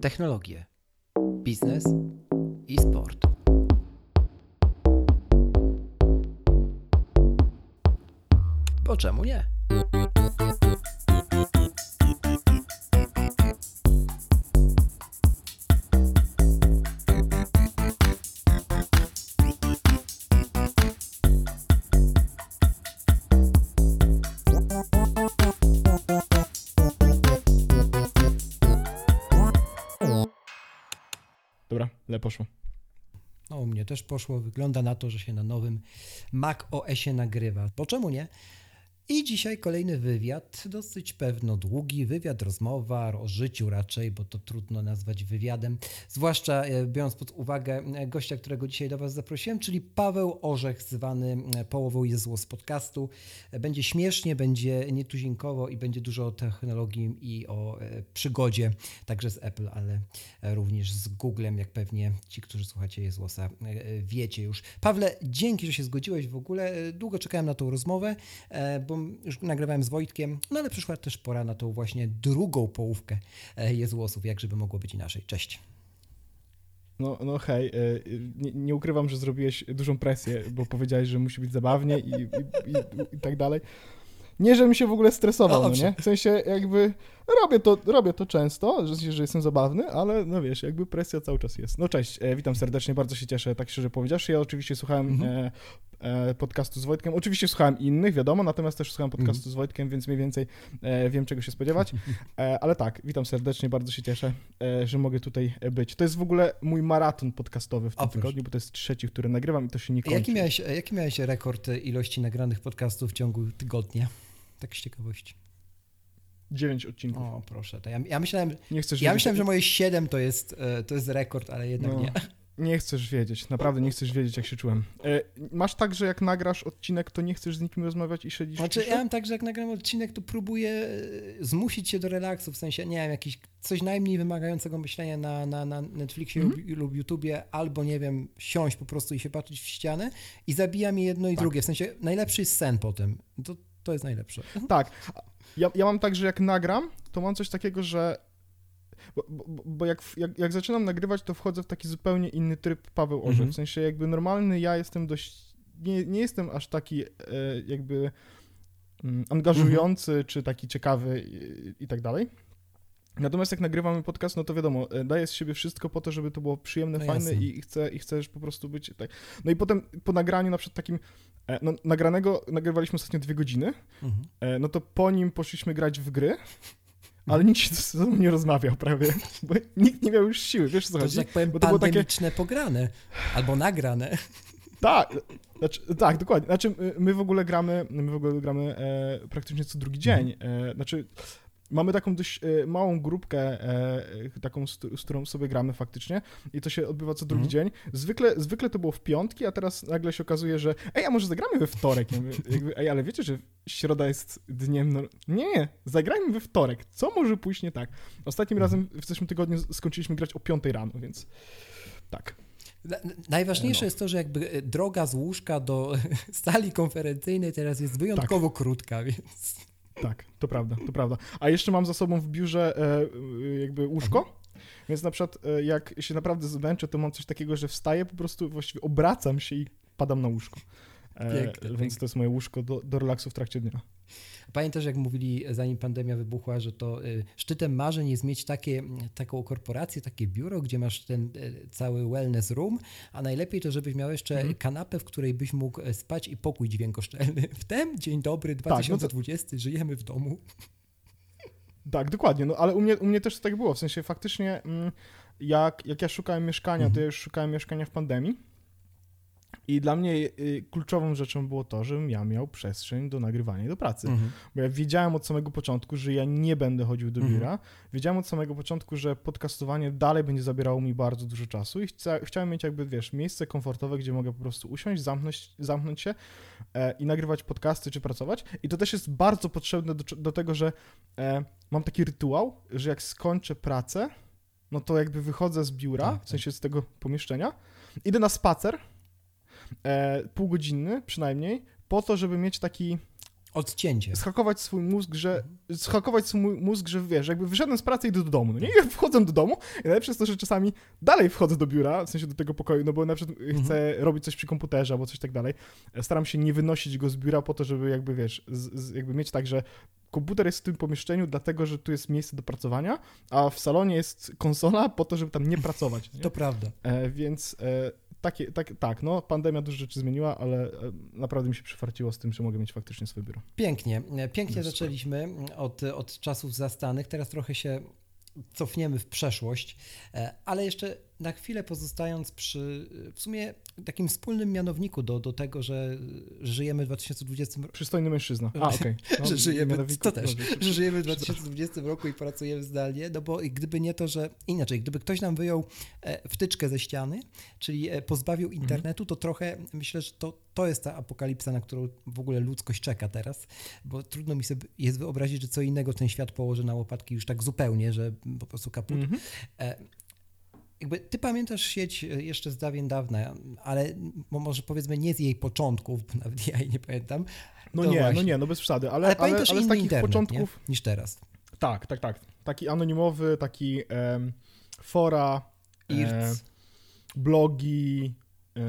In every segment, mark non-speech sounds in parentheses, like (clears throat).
technologie, biznes i sport. Bo czemu nie? Poszło. Wygląda na to, że się na nowym Mac OSie nagrywa. Bo czemu nie? I dzisiaj kolejny wywiad, dosyć pewno długi, wywiad, rozmowa o życiu raczej, bo to trudno nazwać wywiadem, zwłaszcza e, biorąc pod uwagę e, gościa, którego dzisiaj do Was zaprosiłem, czyli Paweł Orzech, zwany e, połową Jezło z podcastu. Będzie śmiesznie, będzie nietuzinkowo i będzie dużo o technologii i o przygodzie, także z Apple, ale również z Googlem, jak pewnie ci, którzy słuchacie Jezłosa, wiecie już. Pawle, dzięki, że się zgodziłeś w ogóle. Długo czekałem na tą rozmowę, bo już nagrywałem z Wojtkiem, no ale przyszła też pora na tą właśnie drugą połówkę e, Jezłosów, jak żeby mogło być inaczej. Cześć. No, no hej, e, nie, nie ukrywam, że zrobiłeś dużą presję, bo powiedziałeś, że musi być zabawnie i, i, i, i tak dalej. Nie, żebym się w ogóle stresował, No no nie? W sensie jakby robię to, robię to często, że, że jestem zabawny, ale no wiesz, jakby presja cały czas jest. No cześć, e, witam serdecznie, bardzo się cieszę, tak szczerze powiedziawszy. Ja oczywiście słuchałem Mhm. E, podcastu z Wojtkiem, oczywiście słuchałem innych, wiadomo, natomiast też słuchałem podcastu Mhm. z Wojtkiem, więc mniej więcej e, wiem, czego się spodziewać. E, ale tak, witam serdecznie, bardzo się cieszę, że mogę tutaj być. To jest w ogóle mój maraton podcastowy w tym O, tygodniu, bo to jest trzeci, który nagrywam i to się nie kończy. Jaki miałeś, jaki miałeś rekord ilości nagranych podcastów w ciągu tygodnia? Tak z ciekawości. Dziewięć odcinków. O, proszę. To ja, ja myślałem, Nie chcesz ja myślałem, że moje 7 to jest, to jest rekord, ale jednak No. nie. Nie chcesz wiedzieć, naprawdę nie chcesz wiedzieć, jak się czułem. E, masz tak, że jak nagrasz odcinek, to nie chcesz z nikim rozmawiać i siedzisz Znaczy, ja mam tak, że jak nagram odcinek, to próbuję e, zmusić się do relaksu, w sensie, nie wiem, jakiś coś najmniej wymagającego myślenia na, na, na Netflixie Mhm. lub, lub YouTubie, albo nie wiem, siąść po prostu i się patrzeć w ścianę i zabija mi jedno i Tak. drugie. W sensie, najlepszy jest sen potem. To, to jest najlepsze. Tak. Ja, ja mam tak, że jak nagram, to mam coś takiego, że. Bo, bo, bo jak, jak, jak zaczynam nagrywać, to wchodzę w taki zupełnie inny tryb Paweł Orze. Mhm. W sensie jakby normalny ja jestem dość. Nie, nie jestem aż taki e, jakby mm, angażujący, Mhm. czy taki ciekawy i, i tak dalej. Natomiast jak nagrywamy podcast, no to wiadomo, e, daję z siebie wszystko po to, żeby to było przyjemne, No fajne i chcę, i chcesz po prostu być tak. No i potem po nagraniu na przykład takim, e, no nagranego, nagrywaliśmy ostatnio dwie godziny, Mhm. No to po nim poszliśmy grać w gry, ale nikt się ze mną nie rozmawiał prawie, (laughs) bo nikt nie miał już siły, wiesz co To, chodzi? że tak powiem, Bo to było takie- pograne. Albo nagrane. (laughs) Tak, znaczy, tak, dokładnie. Znaczy my w ogóle gramy, my w ogóle gramy e, praktycznie co drugi dzień. E, znaczy mamy taką dość e, małą grupkę, e, taką, z, z którą sobie gramy faktycznie i to się odbywa co drugi Mhm. dzień. Zwykle, zwykle to było w piątki, a teraz nagle się okazuje, że ej, a może zagramy we wtorek? Ja mówię, jakby, ej, ale wiecie, że środa jest dniem... No... Nie, nie, zagrajmy we wtorek. Co może pójść nie tak? Ostatnim Mhm. razem w zeszłym tygodniu skończyliśmy grać o 5 rano, więc tak. Na- Najważniejsze No. jest to, że jakby e, droga z łóżka do (laughs) sali konferencyjnej teraz jest wyjątkowo krótka, więc... Tak, to prawda, to prawda. A jeszcze mam za sobą w biurze e, e, jakby łóżko, więc na przykład e, jak się naprawdę zmęczę, to mam coś takiego, że wstaję, po prostu właściwie obracam się i padam na łóżko. E, Piękne, więc to jest moje łóżko do, do relaksu w trakcie dnia. Pamiętasz, jak mówili, zanim pandemia wybuchła, że to y, szczytem marzeń jest mieć takie, taką korporację, takie biuro, gdzie masz ten y, cały wellness room, a najlepiej to, żebyś miał jeszcze Mhm. kanapę, w której byś mógł e, spać i pokój dźwiękoszczelny. (laughs) Wtem, dzień dobry, no to- 2020, żyjemy w domu. Tak, dokładnie, no ale u mnie, u mnie też tak było, w sensie faktycznie mm, jak, jak ja szukałem mieszkania, to Mhm. ja już szukałem mieszkania w pandemii i dla mnie y, kluczową rzeczą było to, żebym ja miał przestrzeń do nagrywania i do pracy. Bo ja wiedziałem od samego początku, że ja nie będę chodził do Mhm. biura. Wiedziałem od samego początku, że podcastowanie dalej będzie zabierało mi bardzo dużo czasu i chcia, chciałem mieć jakby, wiesz, miejsce komfortowe, gdzie mogę po prostu usiąść, zamknąć, zamknąć się e, i nagrywać podcasty czy pracować. I to też jest bardzo potrzebne do, do tego, że e, mam taki rytuał, że jak skończę pracę, no to jakby wychodzę z biura, Tak, w sensie z tego pomieszczenia, idę na spacer, e, półgodzinny przynajmniej, po to, żeby mieć taki Odcięcie. Schakować swój mózg, że. Mhm. Schakować swój mózg, że wiesz, jakby wyszedłem z pracy i idę do domu. No nie, (laughs) ja wchodzę do domu i najlepsze jest to, że czasami dalej wchodzę do biura, w sensie do tego pokoju, no bo na przykład chcę robić coś przy komputerze albo coś tak dalej. Staram się nie wynosić go z biura po to, żeby jakby wiesz, z, z, jakby mieć tak, że komputer jest w tym pomieszczeniu dlatego, że tu jest miejsce do pracowania, a w salonie jest konsola po to, żeby tam nie pracować. (laughs) Nie? To prawda. E, więc e, takie, tak, tak, no pandemia dużo rzeczy zmieniła, ale e, naprawdę mi się przyfarciło z tym, że mogę mieć faktycznie swoje biuro. Pięknie. Pięknie Jest zaczęliśmy od, od czasów zastanych. Teraz trochę się cofniemy w przeszłość, e, ale jeszcze na chwilę pozostając przy w sumie takim wspólnym mianowniku do, do tego, że żyjemy w 2020 roku. Przystojny mężczyzna. A, okej. (laughs) No, że żyjemy, to też, dobrze. że żyjemy w 2020 roku i pracujemy zdalnie, no bo gdyby nie to, że inaczej, gdyby ktoś nam wyjął e, wtyczkę ze ściany, czyli e, pozbawił Mhm. internetu, to trochę myślę, że to, to jest ta apokalipsa, na którą w ogóle ludzkość czeka teraz, bo trudno mi sobie jest wyobrazić, że co innego ten świat położy na łopatki już tak zupełnie, że po prostu kaput. Mhm. E, Jakby ty pamiętasz sieć e, jeszcze z dawien dawna, ale mo- może powiedzmy nie z jej początków, bo nawet ja jej nie pamiętam. No nie, właśnie. no nie, no bez przesady, ale, Ale, ale, pamiętasz ale z inny takich internet, początków, nie? niż teraz. tak, tak, tak, taki anonimowy, taki em, fora, e, blogi, e,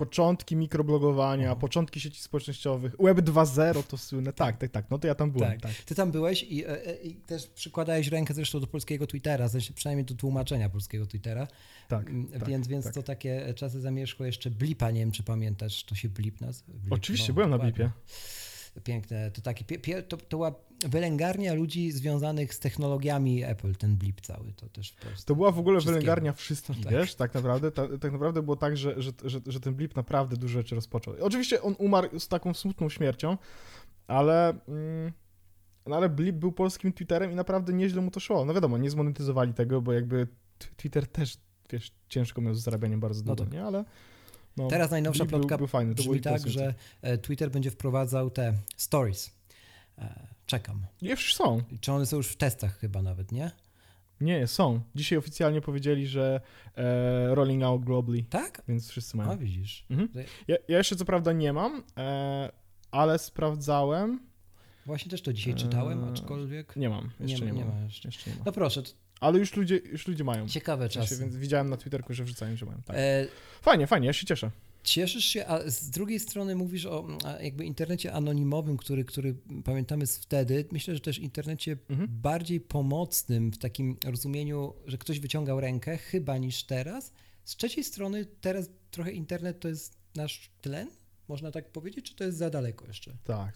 początki mikroblogowania, Mhm. początki sieci społecznościowych, Web 2.0 to słynne, tak, tak, tak, no to ja tam byłem, Tak. tak. Ty tam byłeś i, e, e, i też przykładałeś rękę zresztą do polskiego Twittera, sensie przynajmniej do tłumaczenia polskiego Twittera. Tak, Mm, tak, więc więc tak. to takie czasy zamierzchło jeszcze Blipa, nie wiem czy pamiętasz, to się Blip. Blip, Oczywiście, no, byłem na. Blipie. Piękne, to takie, to, to była wylęgarnia ludzi związanych z technologiami Apple, ten Blip cały, to też po prostu. To była w ogóle wylęgarnia wszystkich, Tak. wiesz, tak naprawdę. Ta, tak naprawdę było tak, że, że, że, że ten blip naprawdę dużo rzeczy rozpoczął. Oczywiście on umarł z taką smutną śmiercią, ale, mm, no ale blip był polskim Twitterem i naprawdę nieźle mu to szło. No wiadomo, nie zmonetyzowali tego, bo jakby Twitter też, wiesz, ciężko miał z zarabianiem bardzo No długo, tak. nie? Ale no, Teraz najnowsza był, plotka był fajny, to brzmi tak, że e, Twitter będzie wprowadzał te stories. E, Czekam. Już są. Czy one są już w testach chyba nawet, nie? Nie, są. Dzisiaj oficjalnie powiedzieli, że e, rolling out globally, Tak? więc wszyscy mają. A widzisz. Mhm. Ja, ja jeszcze co prawda nie mam, e, ale sprawdzałem. Właśnie też to dzisiaj czytałem, Eee, aczkolwiek Nie mam, jeszcze nie, nie, mam. ma jeszcze. Jeszcze nie ma. No proszę, to Ale już ludzie, już ludzie mają. ciekawe czasy. więc widziałem na Twitterku, że wrzucają, że mają. Tak. E, Fajnie, fajnie, ja się cieszę. Cieszysz się, a z drugiej strony mówisz o jakby internecie anonimowym, który, który pamiętamy z wtedy. Myślę, że też internecie Mhm. bardziej pomocnym w takim rozumieniu, że ktoś wyciągał rękę, chyba niż teraz. Z trzeciej strony teraz trochę internet to jest nasz tlen, można tak powiedzieć, czy to jest za daleko jeszcze? Tak.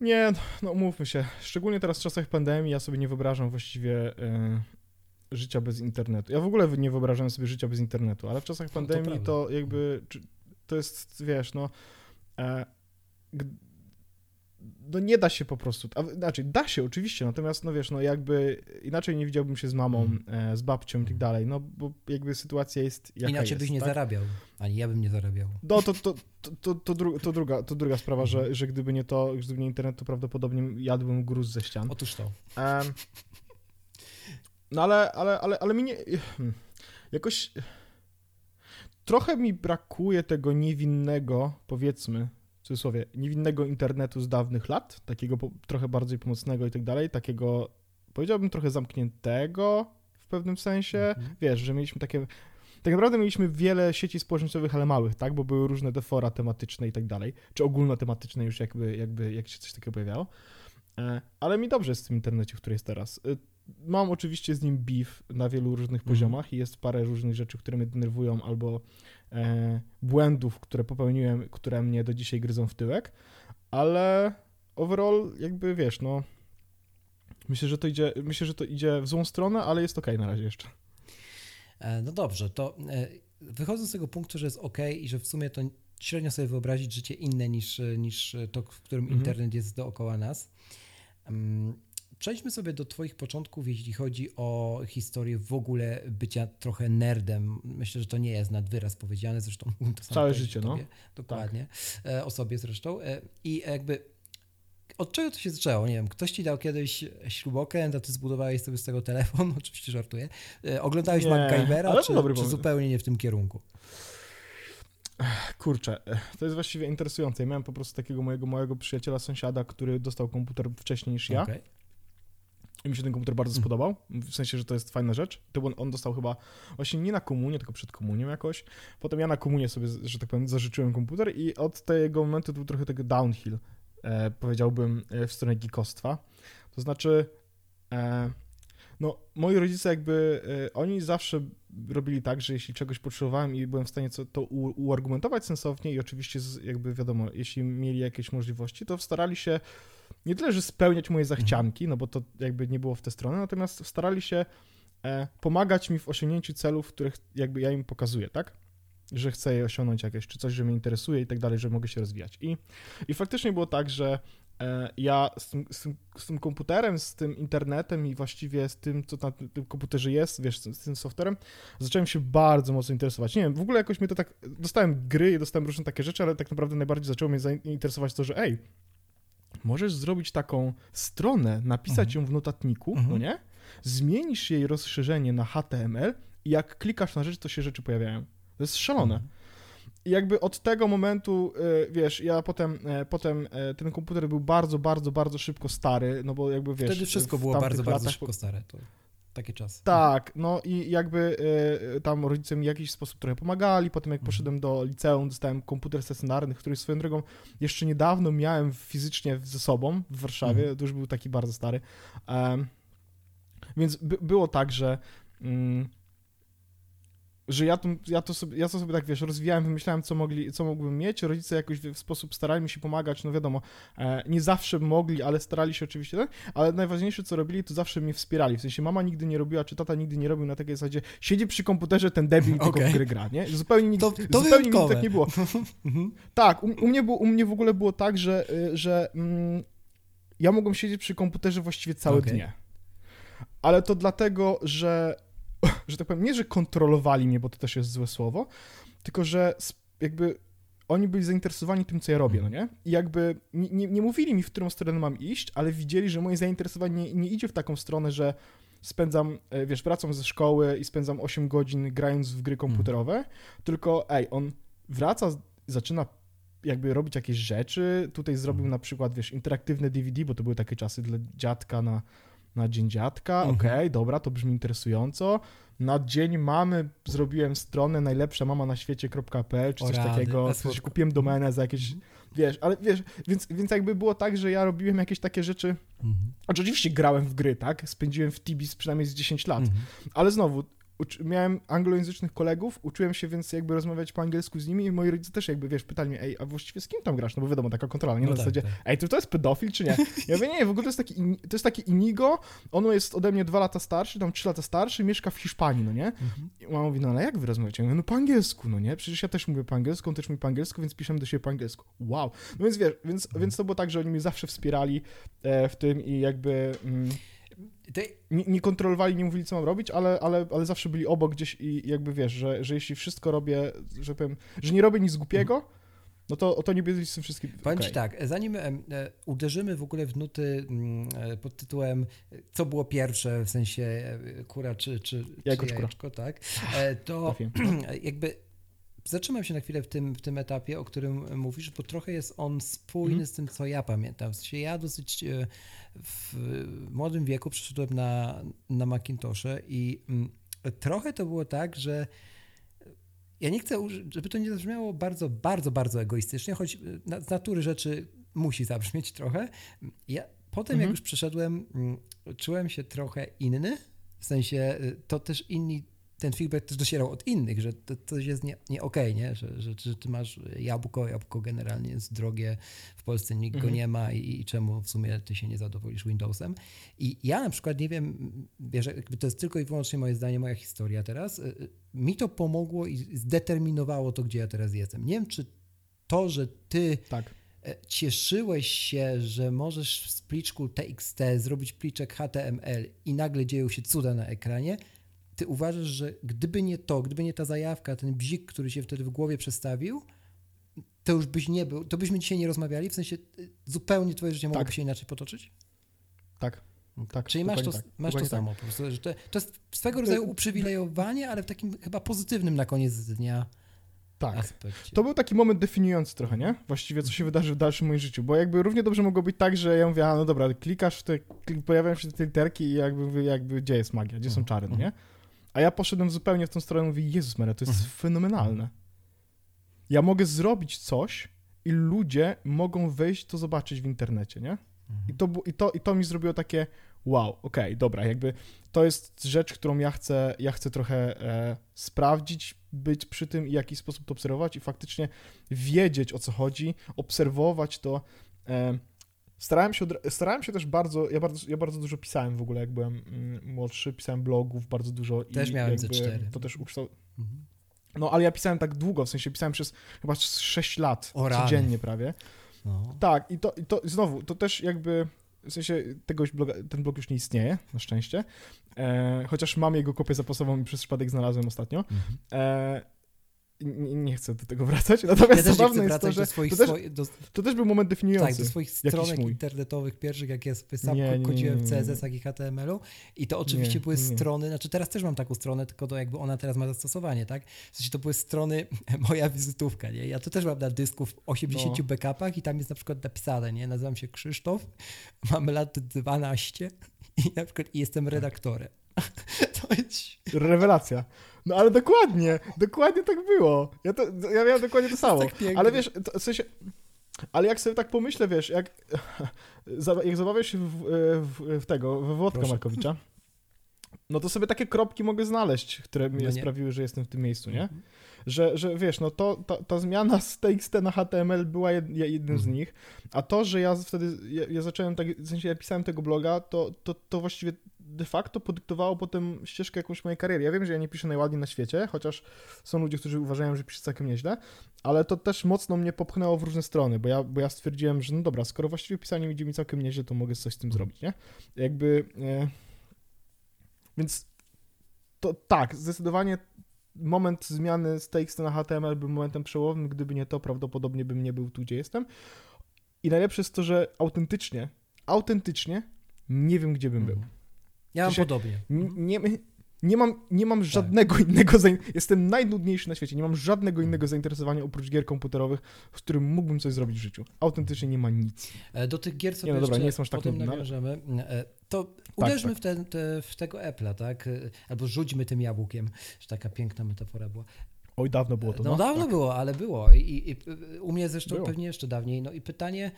Nie, no mówmy się. Szczególnie teraz w czasach pandemii ja sobie nie wyobrażam właściwie e, życia bez internetu. Ja w ogóle nie wyobrażam sobie życia bez internetu, ale w czasach No, to pandemii to, jakby to jest, wiesz, no e, no nie da się po prostu, a, znaczy da się oczywiście, natomiast no wiesz, no jakby inaczej nie widziałbym się z mamą, Mhm. e, z babcią i tak dalej, no bo jakby sytuacja jest jaka Inaczej jest, byś nie tak? zarabiał, ani ja bym nie zarabiał. No to, to, to, to, to, dru, to, druga, to druga sprawa, Mhm. że, że gdyby nie to, gdyby nie internet, to prawdopodobnie jadłbym gruz ze ścian. Otóż to. No ale, ale, ale, ale mi nie... hmm, Jakoś... Trochę mi brakuje tego niewinnego, powiedzmy, w cudzysłowie, niewinnego internetu z dawnych lat, takiego trochę bardziej pomocnego i tak dalej, takiego, powiedziałbym, trochę zamkniętego w pewnym sensie. Mhm. Wiesz, że mieliśmy takie... Tak naprawdę mieliśmy wiele sieci społecznościowych, ale małych, tak? Bo były różne te fora tematyczne i tak dalej, czy ogólnotematyczne już jakby, jakby jak się coś takiego pojawiało. E, Ale mi dobrze jest w tym internecie, który jest teraz. E, Mam oczywiście z nim beef na wielu różnych Mhm. poziomach i jest parę różnych rzeczy, które mnie denerwują albo e, błędów, które popełniłem, które mnie do dzisiaj gryzą w tyłek, ale overall jakby wiesz, no myślę, że to idzie, myślę, że to idzie w złą stronę, ale jest okej na razie jeszcze. E, No dobrze, to e, wychodząc z tego punktu, że jest ok i że w sumie to średnio sobie wyobrazić życie inne niż, niż to, w którym Mhm. internet jest dookoła nas. Mm, Przejdźmy sobie do Twoich początków, jeśli chodzi o historię w ogóle bycia trochę nerdem. Myślę, że to nie jest nad wyraz powiedziane, zresztą (laughs) to Całe życie, no. tobie, Dokładnie. E, O sobie zresztą. E, I jakby od czego to się zaczęło? Nie wiem, ktoś ci dał kiedyś śrubokręt, a ty zbudowałeś sobie z tego telefon, (laughs) oczywiście żartuję. E, Oglądałeś Nie, MacGyvera, czy, czy zupełnie nie w tym kierunku? Kurczę, to jest właściwie interesujące. Ja miałem po prostu takiego mojego małego przyjaciela, sąsiada, który dostał komputer wcześniej niż ja. Okej. I mi się ten komputer bardzo Mhm. spodobał, w sensie, że to jest fajna rzecz. To on, on dostał chyba właśnie nie na komunię, tylko przed komunią jakoś. Potem ja na komunię sobie, że tak powiem, zażyczyłem komputer i od tego momentu to był trochę tego downhill, e, powiedziałbym, e, w stronę geekostwa. To znaczy, e, no, moi rodzice jakby, e, oni zawsze robili tak, że jeśli czegoś potrzebowałem i byłem w stanie to uargumentować sensownie i oczywiście jakby wiadomo, jeśli mieli jakieś możliwości, to starali się nie tyle, że spełniać moje zachcianki, no bo to jakby nie było w tę stronę, natomiast starali się e, pomagać mi w osiągnięciu celów, których jakby ja im pokazuję, tak? Że chcę je osiągnąć jakieś, czy coś, że mnie interesuje i tak dalej, że mogę się rozwijać. I, i faktycznie było tak, że ja z tym, z, tym, z tym komputerem, z tym internetem i właściwie z tym, co na tym komputerze jest, wiesz, z, tym softwarem, zacząłem się bardzo mocno interesować. Nie wiem, w ogóle jakoś mnie to tak, dostałem gry i dostałem różne takie rzeczy, ale tak naprawdę najbardziej zaczęło mnie zainteresować to, że ej, możesz zrobić taką stronę, napisać Mhm. ją w notatniku, Mhm. no nie? Zmienisz jej rozszerzenie na HTML i jak klikasz na rzecz, to się rzeczy pojawiają. To jest szalone. Mhm. I jakby od tego momentu, y, wiesz, ja potem, e, potem e, ten komputer był bardzo, bardzo, bardzo szybko stary, no bo jakby wiesz... Wtedy wszystko było bardzo, bardzo latach- szybko stare. To takie czasy. Tak, no i jakby e, tam rodzice mi w jakiś sposób trochę pomagali, potem jak Mhm. poszedłem do liceum, dostałem komputer stacjonarny, który swoją drogą jeszcze niedawno miałem fizycznie ze sobą w Warszawie, Mhm. to już był taki bardzo stary. Więc by, było tak, że mm, że ja to, ja, to sobie, ja to sobie tak, wiesz, rozwijałem, wymyślałem, co, mogli, co mógłbym mieć, rodzice jakoś w sposób starali mi się pomagać, no wiadomo, e, nie zawsze mogli, ale starali się oczywiście, tak? ale najważniejsze, co robili, to zawsze mnie wspierali, w sensie mama nigdy nie robiła, czy tata nigdy nie robił na takiej zasadzie, siedzi przy komputerze ten debil, tylko Okej. w gry gra, nie? Zupełnie, nigdy, To- to zupełnie nigdy tak nie było. Mhm. Tak, u, u, mnie było, u mnie w ogóle było tak, że, y, że mm, ja mogłem siedzieć przy komputerze właściwie całe Okej. dnie. Ale to dlatego, że, (laughs) że tak powiem, nie, że kontrolowali mnie, bo to też jest złe słowo, tylko że jakby oni byli zainteresowani tym, co ja robię, no nie? I jakby nie, nie, nie mówili mi, w którą stronę mam iść, ale widzieli, że moje zainteresowanie nie, nie idzie w taką stronę, że spędzam, e, wiesz, wracam ze szkoły i spędzam 8 godzin grając w gry komputerowe, tylko ej, on wraca, zaczyna jakby robić jakieś rzeczy. Tutaj zrobił Mhm. na przykład, wiesz, interaktywne DVD, bo to były takie czasy dla dziadka na, na Dzień Dziadka. Mhm. Okej, dobra, to brzmi interesująco. Na Dzień Mamy zrobiłem stronę najlepsza mama na świecie.pl czy coś takiego. słodko. kupiłem domenę za jakieś, Mhm. wiesz, ale wiesz, więc, więc jakby było tak, że ja robiłem jakieś takie rzeczy, Mhm. oczywiście grałem w gry, tak? Spędziłem w Tibis przynajmniej z 10 lat. Mhm. Ale znowu, uczy, miałem anglojęzycznych kolegów, uczyłem się więc jakby rozmawiać po angielsku z nimi i moi rodzice też jakby, wiesz, pytali mnie, ej, a właściwie z kim tam grasz? No bo wiadomo, taka kontrola, nie No na tak, zasadzie, tak. ej, to, to jest pedofil czy nie? Ja mówię, nie, w ogóle to jest taki, to jest taki Inigo, on jest ode mnie dwa lata starszy, tam trzy lata starszy, mieszka w Hiszpanii, no nie? Mhm. I mama mówi, no ale jak wy rozmawiacie? Ja mówię, no po angielsku, no nie? Przecież ja też mówię po angielsku, on też mówi po angielsku, więc piszemy do siebie po angielsku. Wow. No więc wiesz, więc, więc to było tak, że oni mnie zawsze wspierali e, w tym i jakby... Mm, nie, nie kontrolowali, nie mówili, co mam robić, ale, ale, ale zawsze byli obok gdzieś i jakby wiesz, że, że jeśli wszystko robię, że powiem, że nie robię nic głupiego, no to, to nie będę z tym wszystkim. Powiem ci tak, zanim e, uderzymy w ogóle w nuty mm, e, pod tytułem co było pierwsze, w sensie e, kura czy, czy, Jajko czy czy kura? tak, to (clears throat) jakby zatrzymam się na chwilę w tym, w tym etapie, o którym mówisz, bo trochę jest on spójny Mhm. z tym, co ja pamiętam. W sensie ja dosyć e, w młodym wieku przeszedłem na, na Macintosze i mm, trochę to było tak, że ja nie chcę, żeby to nie zabrzmiało bardzo, bardzo, bardzo egoistycznie, choć na, z natury rzeczy musi zabrzmieć trochę. Ja potem, jak Mhm. już przeszedłem, mm, czułem się trochę inny, w sensie y, to też inni, ten feedback też docierał od innych, że to coś jest nie, nie okej, nie? Że, że, że ty masz jabłko, jabłko generalnie jest drogie, w Polsce nikt go Mhm. nie ma i, i czemu w sumie ty się nie zadowolisz Windowsem. I ja na przykład nie wiem, wiesz, to jest tylko i wyłącznie moje zdanie, moja historia teraz. y, y, Mi to pomogło i zdeterminowało to, gdzie ja teraz jestem. Nie wiem, czy to, że ty Tak. e, cieszyłeś się, że możesz z pliczku TXT zrobić pliczek HTML i nagle dzieją się cuda na ekranie, ty uważasz, że gdyby nie to, gdyby nie ta zajawka, ten bzik, który się wtedy w głowie przestawił, to już byś nie był, to byśmy dzisiaj nie rozmawiali, w sensie y, zupełnie twoje życie mogłoby Tak. się inaczej potoczyć? Tak. Tak, Czyli masz to, tak, masz to dokładnie tak. samo po prostu, że to, to jest swego rodzaju uprzywilejowanie, ale w takim chyba pozytywnym na koniec dnia Tak. aspekcie. To był taki moment definiujący trochę, nie? Właściwie, co się wydarzy w dalszym moim życiu, bo jakby równie dobrze mogło być tak, że ja mówię, a no dobra, klikasz w te, pojawiają się te literki i jakby, jakby gdzie jest magia, gdzie są Mhm, czary, no nie? A ja poszedłem zupełnie w tą stronę i mówię, Jezus Maria, to jest Mhm. fenomenalne. Ja mogę zrobić coś i ludzie mogą wejść to zobaczyć w internecie, nie? I to, i to, i to mi zrobiło takie wow, okej, dobra, jakby to jest rzecz, którą ja chcę, ja chcę trochę e, sprawdzić, być przy tym i w jakiś sposób to obserwować i faktycznie wiedzieć o co chodzi, obserwować to. E, starałem, się starałem się też bardzo ja, bardzo, ja bardzo dużo pisałem w ogóle, jak byłem mm, młodszy, pisałem blogów bardzo dużo. Też i miałem ze cztery. To też ukształ... Mhm. No, ale ja pisałem tak długo, w sensie pisałem przez chyba 6 lat, O rany. codziennie prawie. No. Tak, i to, i to znowu, to też jakby, w sensie tego już bloga, ten blog już nie istnieje, na szczęście, e, chociaż mam jego kopię zapasową i przez przypadek znalazłem ostatnio. Mhm. E, nie, nie chcę do tego wracać, natomiast Ja też zabawne chcę jest to, wracać że do swoich, to też, do, to też był moment definiujący. tak, do swoich stronek mój. internetowych pierwszych, jak ja sobie sam Nie, kodziłem. CSS-ach i HTML-u i to oczywiście Nie, były strony, znaczy teraz też mam taką stronę, tylko to jakby ona teraz ma zastosowanie, tak? W sensie to były strony, (laughs) moja wizytówka, nie? Ja to też mam na dysku w 80 No. backupach i tam jest na przykład napisane, nie? Nazywam się Krzysztof, (laughs) mam lat 12 i na przykład i jestem redaktorem. (laughs) To jest... Rewelacja. No ale dokładnie, dokładnie tak było. Ja, to, ja miałem dokładnie to samo. tak ale wiesz, to, w sensie, ale jak sobie tak pomyślę, wiesz, jak, (laughs) jak zabawiasz się w, w, w tego, w Włodka Proszę. Markowicza, no to sobie takie kropki mogę znaleźć, które mnie No sprawiły, że jestem w tym miejscu, nie? Że, że wiesz, no to ta, ta zmiana z TXT na HTML była jed, jednym z Mhm. nich, a to, że ja wtedy, ja, ja zacząłem tak, w sensie ja pisałem tego bloga, to, to, to właściwie de facto podyktowało potem ścieżkę jakąś mojej kariery. Ja wiem, że ja nie piszę najładniej na świecie, chociaż są ludzie, którzy uważają, że piszę całkiem nieźle, ale to też mocno mnie popchnęło w różne strony, bo ja, bo ja stwierdziłem, że no dobra, skoro właściwie pisanie idzie mi całkiem nieźle, to mogę coś z tym zrobić, nie? Jakby... E... Więc to tak, zdecydowanie moment zmiany z TXT na HTML był momentem przełomowym, gdyby nie to, prawdopodobnie bym nie był tu, gdzie jestem. I najlepsze jest to, że autentycznie, autentycznie nie wiem, gdzie bym był. Mhm. Ja mam podobnie. N- Nie, nie mam, nie mam żadnego (laughs) innego, zain- jestem najnudniejszy na świecie, nie mam żadnego innego zainteresowania oprócz gier komputerowych, z którym mógłbym coś zrobić w życiu. Autentycznie nie ma nic. E, Do tych gier sobie no dobra, nie tak potem nudny, ale- nawiążemy. E, To uderzmy tak. W, ten, te, w tego Apple'a, tak? E, Albo rzućmy tym jabłkiem, że taka piękna metafora była. Oj, dawno było to. No, No, dawno tak. było, ale było. I, i, i u mnie zresztą Było. pewnie jeszcze dawniej. No i pytanie,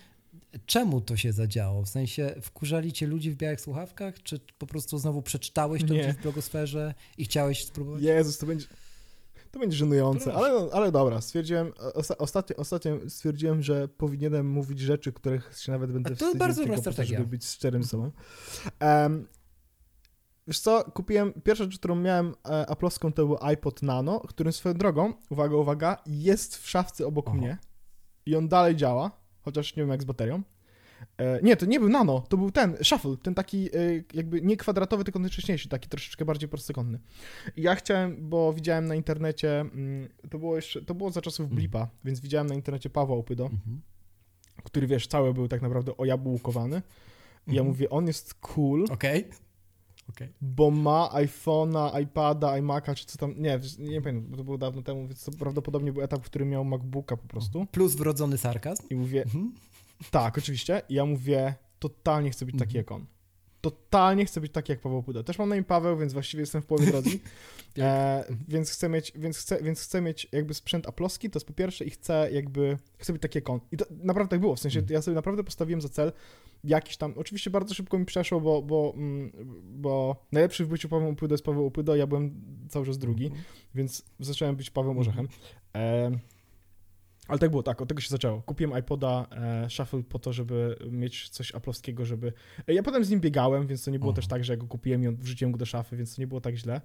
czemu to się zadziało? W sensie wkurzali cię ludzi w białych słuchawkach, czy po prostu znowu przeczytałeś to gdzieś w blogosferze i chciałeś spróbować? Jezus, to będzie... To będzie żenujące, ale, ale dobra, stwierdziłem, osta, ostatnio, ostatnio stwierdziłem, że powinienem mówić rzeczy, których się nawet będę A to wstydził, bardzo dobra strategia. żeby być szczerym z sobą. Em, wiesz co, kupiłem, pierwsza rzecz, którą miałem e, aplowską, to był iPod Nano, którym swoją drogą, uwaga, uwaga, jest w szafce obok Oho. mnie i on dalej działa, chociaż nie wiem jak z baterią. E, nie, to nie był Nano, to był ten, Shuffle, ten taki e, jakby nie kwadratowy, tylko najwcześniejszy, taki troszeczkę bardziej prostokątny. Ja chciałem, bo widziałem na internecie, mm, to było jeszcze, to było za czasów Mhm. Blipa, więc widziałem na internecie Pawła Opydo, Mhm. który wiesz, cały był tak naprawdę ojabłkowany. I ja Mhm. mówię, on jest cool, Okej. Okej. bo ma iPhone'a, iPada, iMac'a, czy co tam, nie, nie pamiętam, bo to było dawno temu, więc to prawdopodobnie był etap, w którym miał MacBooka po prostu. Plus wrodzony sarkazm. I mówię, Mhm. tak, oczywiście. I ja mówię, totalnie chcę być taki Mhm. jak on. Totalnie chcę być taki jak Paweł Puda. Też mam na imię Paweł, więc właściwie jestem w połowie (laughs) drogi. e, więc, chcę mieć, więc, chcę, więc chcę mieć jakby sprzęt aploski, to jest po pierwsze i chcę jakby, chcę być taki jak on. I to naprawdę tak było, w sensie Mhm. ja sobie naprawdę postawiłem za cel jakiś tam, oczywiście bardzo szybko mi przeszło, bo, bo, mm, bo najlepszy w byciu Pawłem Opydo jest Paweł Opydo, ja byłem cały czas drugi, Mhm. więc zacząłem być Pawłem Orzechem. E, ale tak było, tak, od tego się zaczęło. Kupiłem iPoda e, Shuffle po to, żeby mieć coś aplowskiego, żeby... E, ja potem z nim biegałem, więc to nie było Mhm. też tak, że ja go kupiłem i wrzuciłem go do szafy, więc to nie było tak źle.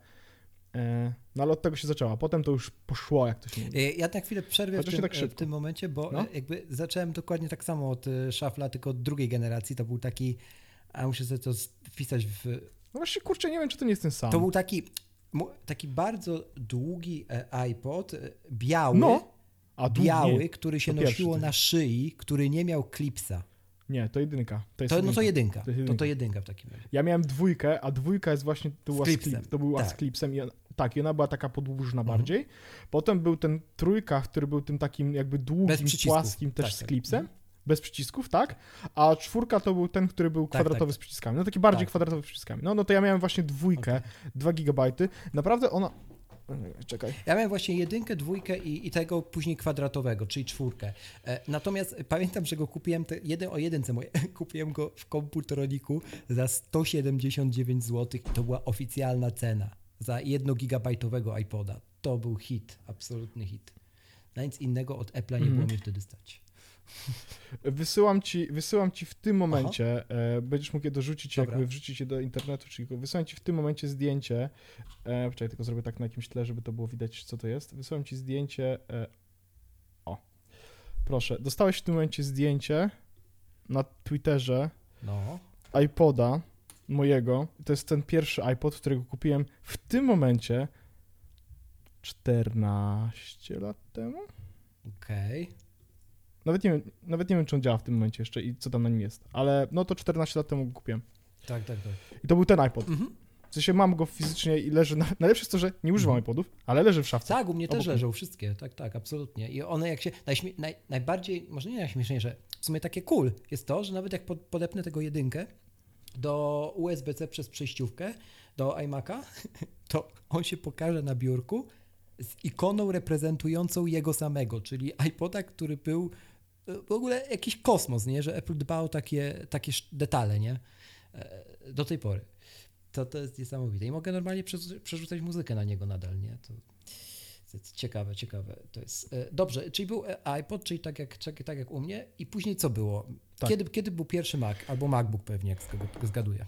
E, no ale od tego się zaczęło. Potem to już poszło, jak to się mówi. E, Ja na chwilę przerwę w tym, tak e, w tym momencie, bo No. jakby zacząłem dokładnie tak samo od szafla, tylko od drugiej generacji. To był taki, a muszę sobie to wpisać w... No właśnie, kurczę, nie wiem, czy to nie jest ten sam. To był taki, taki bardzo długi iPod, biały, No, A biały, który się To nosiło na szyi, który nie miał klipsa. nie, to jedynka. To jest To, no jedynka. to jedynka. To jest To to jedynka. jedynka w takim razie. Ja miałem dwójkę, a dwójka jest właśnie, to była z, klipsem. klip, to była z Tak. klipsem i on, Tak, i ona była taka podłużna Mhm. bardziej. Potem był ten trójka, który był tym takim jakby długim, płaskim też Tak, z tak. klipsem. Mhm. Bez przycisków, tak? A czwórka to był ten, który był Tak, kwadratowy tak, z przyciskami. No taki bardziej Tak. kwadratowy z przyciskami. No, no to ja miałem właśnie dwójkę, Okej. 2 gigabajty. Naprawdę ona... Ej, Czekaj. Ja miałem właśnie jedynkę, dwójkę i, i tego później kwadratowego, czyli czwórkę. E, Natomiast pamiętam, że go kupiłem, te, jeden, o jedynce moje, (laughs) kupiłem go w komputeroniku za 179 zł i to była oficjalna cena za jednogigabajtowego iPoda. To był hit, absolutny hit. Na nic innego od Apple'a nie Mhm. było mnie wtedy stać. Wysyłam ci, wysyłam ci w tym momencie, e, będziesz mógł je dorzucić, Dobra. jakby wrzucić je do internetu, czyli wysyłam ci w tym momencie zdjęcie, e, poczekaj, tylko zrobię tak na jakimś tle, żeby to było widać, co to jest. Wysyłam ci zdjęcie, e, o, proszę, dostałeś w tym momencie zdjęcie na Twitterze No, iPoda mojego, to jest ten pierwszy iPod, którego kupiłem w tym momencie 14 lat temu? okej. Nawet nie, wiem, nawet nie wiem, czy on działa w tym momencie jeszcze i co tam na nim jest, ale no to 14 lat temu go kupiłem. Tak, tak, tak. I to był ten iPod. Mhm. W sensie mam go fizycznie i leży. Na... (laughs) Najlepsze jest to, że nie używam Mhm. iPodów, ale leży w szafce. Tak, u mnie też leżą wszystkie, tak, tak, absolutnie. I one jak się, najśmie, naj, najbardziej, może nie najśmieszniejsze, w sumie takie cool jest to, że nawet jak pod, podepnę tego jedynkę do USB-C przez przejściówkę do iMac'a, (laughs) to on się pokaże na biurku z ikoną reprezentującą jego samego, czyli iPoda, który był w ogóle jakiś kosmos, nie? Że Apple dba o takie, takie detale, nie? E, Do tej pory. To, to jest niesamowite. I mogę normalnie przerzu- przerzucać muzykę na niego nadal, nie? To, to jest ciekawe, ciekawe. To jest. e, Dobrze, czyli był e, iPod, czyli tak jak, tak, jak u mnie. I później co było? Tak. Kiedy, kiedy był pierwszy Mac? Albo MacBook pewnie, jak z tego zgaduję.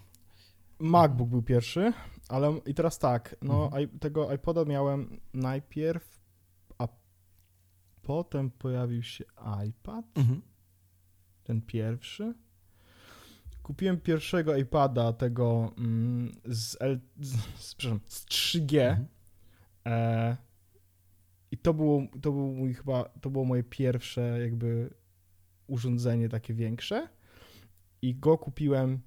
MacBook był pierwszy, ale i teraz tak, no Mhm. tego iPoda miałem najpierw, potem pojawił się iPad, ten pierwszy. Kupiłem pierwszego iPada tego mm, z, L, z, z, przepraszam, z 3G. Mhm. E, I to było, to był mój chyba, to było moje pierwsze jakby urządzenie takie większe. I go kupiłem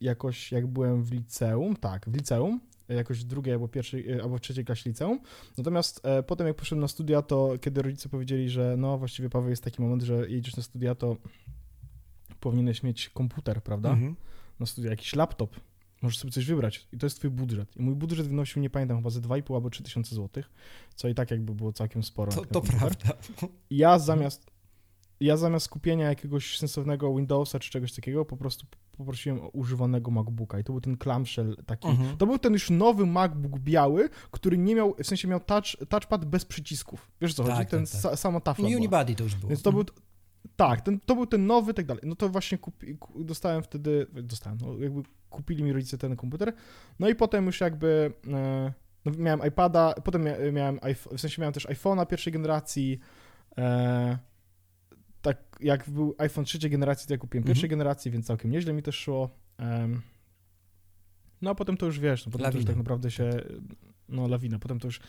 jakoś jak byłem w liceum, tak, w liceum, jakoś w drugiej albo pierwszej, e, albo w trzeciej klasie liceum. Natomiast e, potem jak poszedłem na studia, to kiedy rodzice powiedzieli, że no właściwie Paweł jest taki moment, że jedziesz na studia, to powinieneś mieć komputer, prawda? Mhm. na studia, jakiś laptop, możesz sobie coś wybrać i to jest twój budżet. I mój budżet wynosił, nie pamiętam, chyba ze 2,5 albo 3 tysiące złotych, co i tak jakby było całkiem sporo. To, to prawda. Ja zamiast, ja zamiast kupienia jakiegoś sensownego Windowsa czy czegoś takiego, po prostu poprosiłem o używanego MacBooka i to był ten clamshell taki. Mhm. To był ten już nowy MacBook biały, który nie miał, w sensie miał touch, touchpad bez przycisków. Wiesz co Tak, chodzi? tak, ten tak. Sa, sama tafla była. Unibody to już było. Więc to był. Mhm. Tak, ten, to był ten nowy, tak dalej. No to właśnie kupi, ku- dostałem wtedy. Dostałem, no jakby kupili mi rodzice ten komputer. No i potem już jakby. E, no miałem iPada, potem mia, miałem. W sensie miałem też iPhone'a pierwszej generacji. E, tak jak był iPhone trzeciej generacji, to ja kupiłem Mhm. pierwszej generacji, więc całkiem nieźle mi też szło. Em, no a potem to już wiesz, no potem to już Lawina. tak naprawdę się. No, lawina. Potem to już.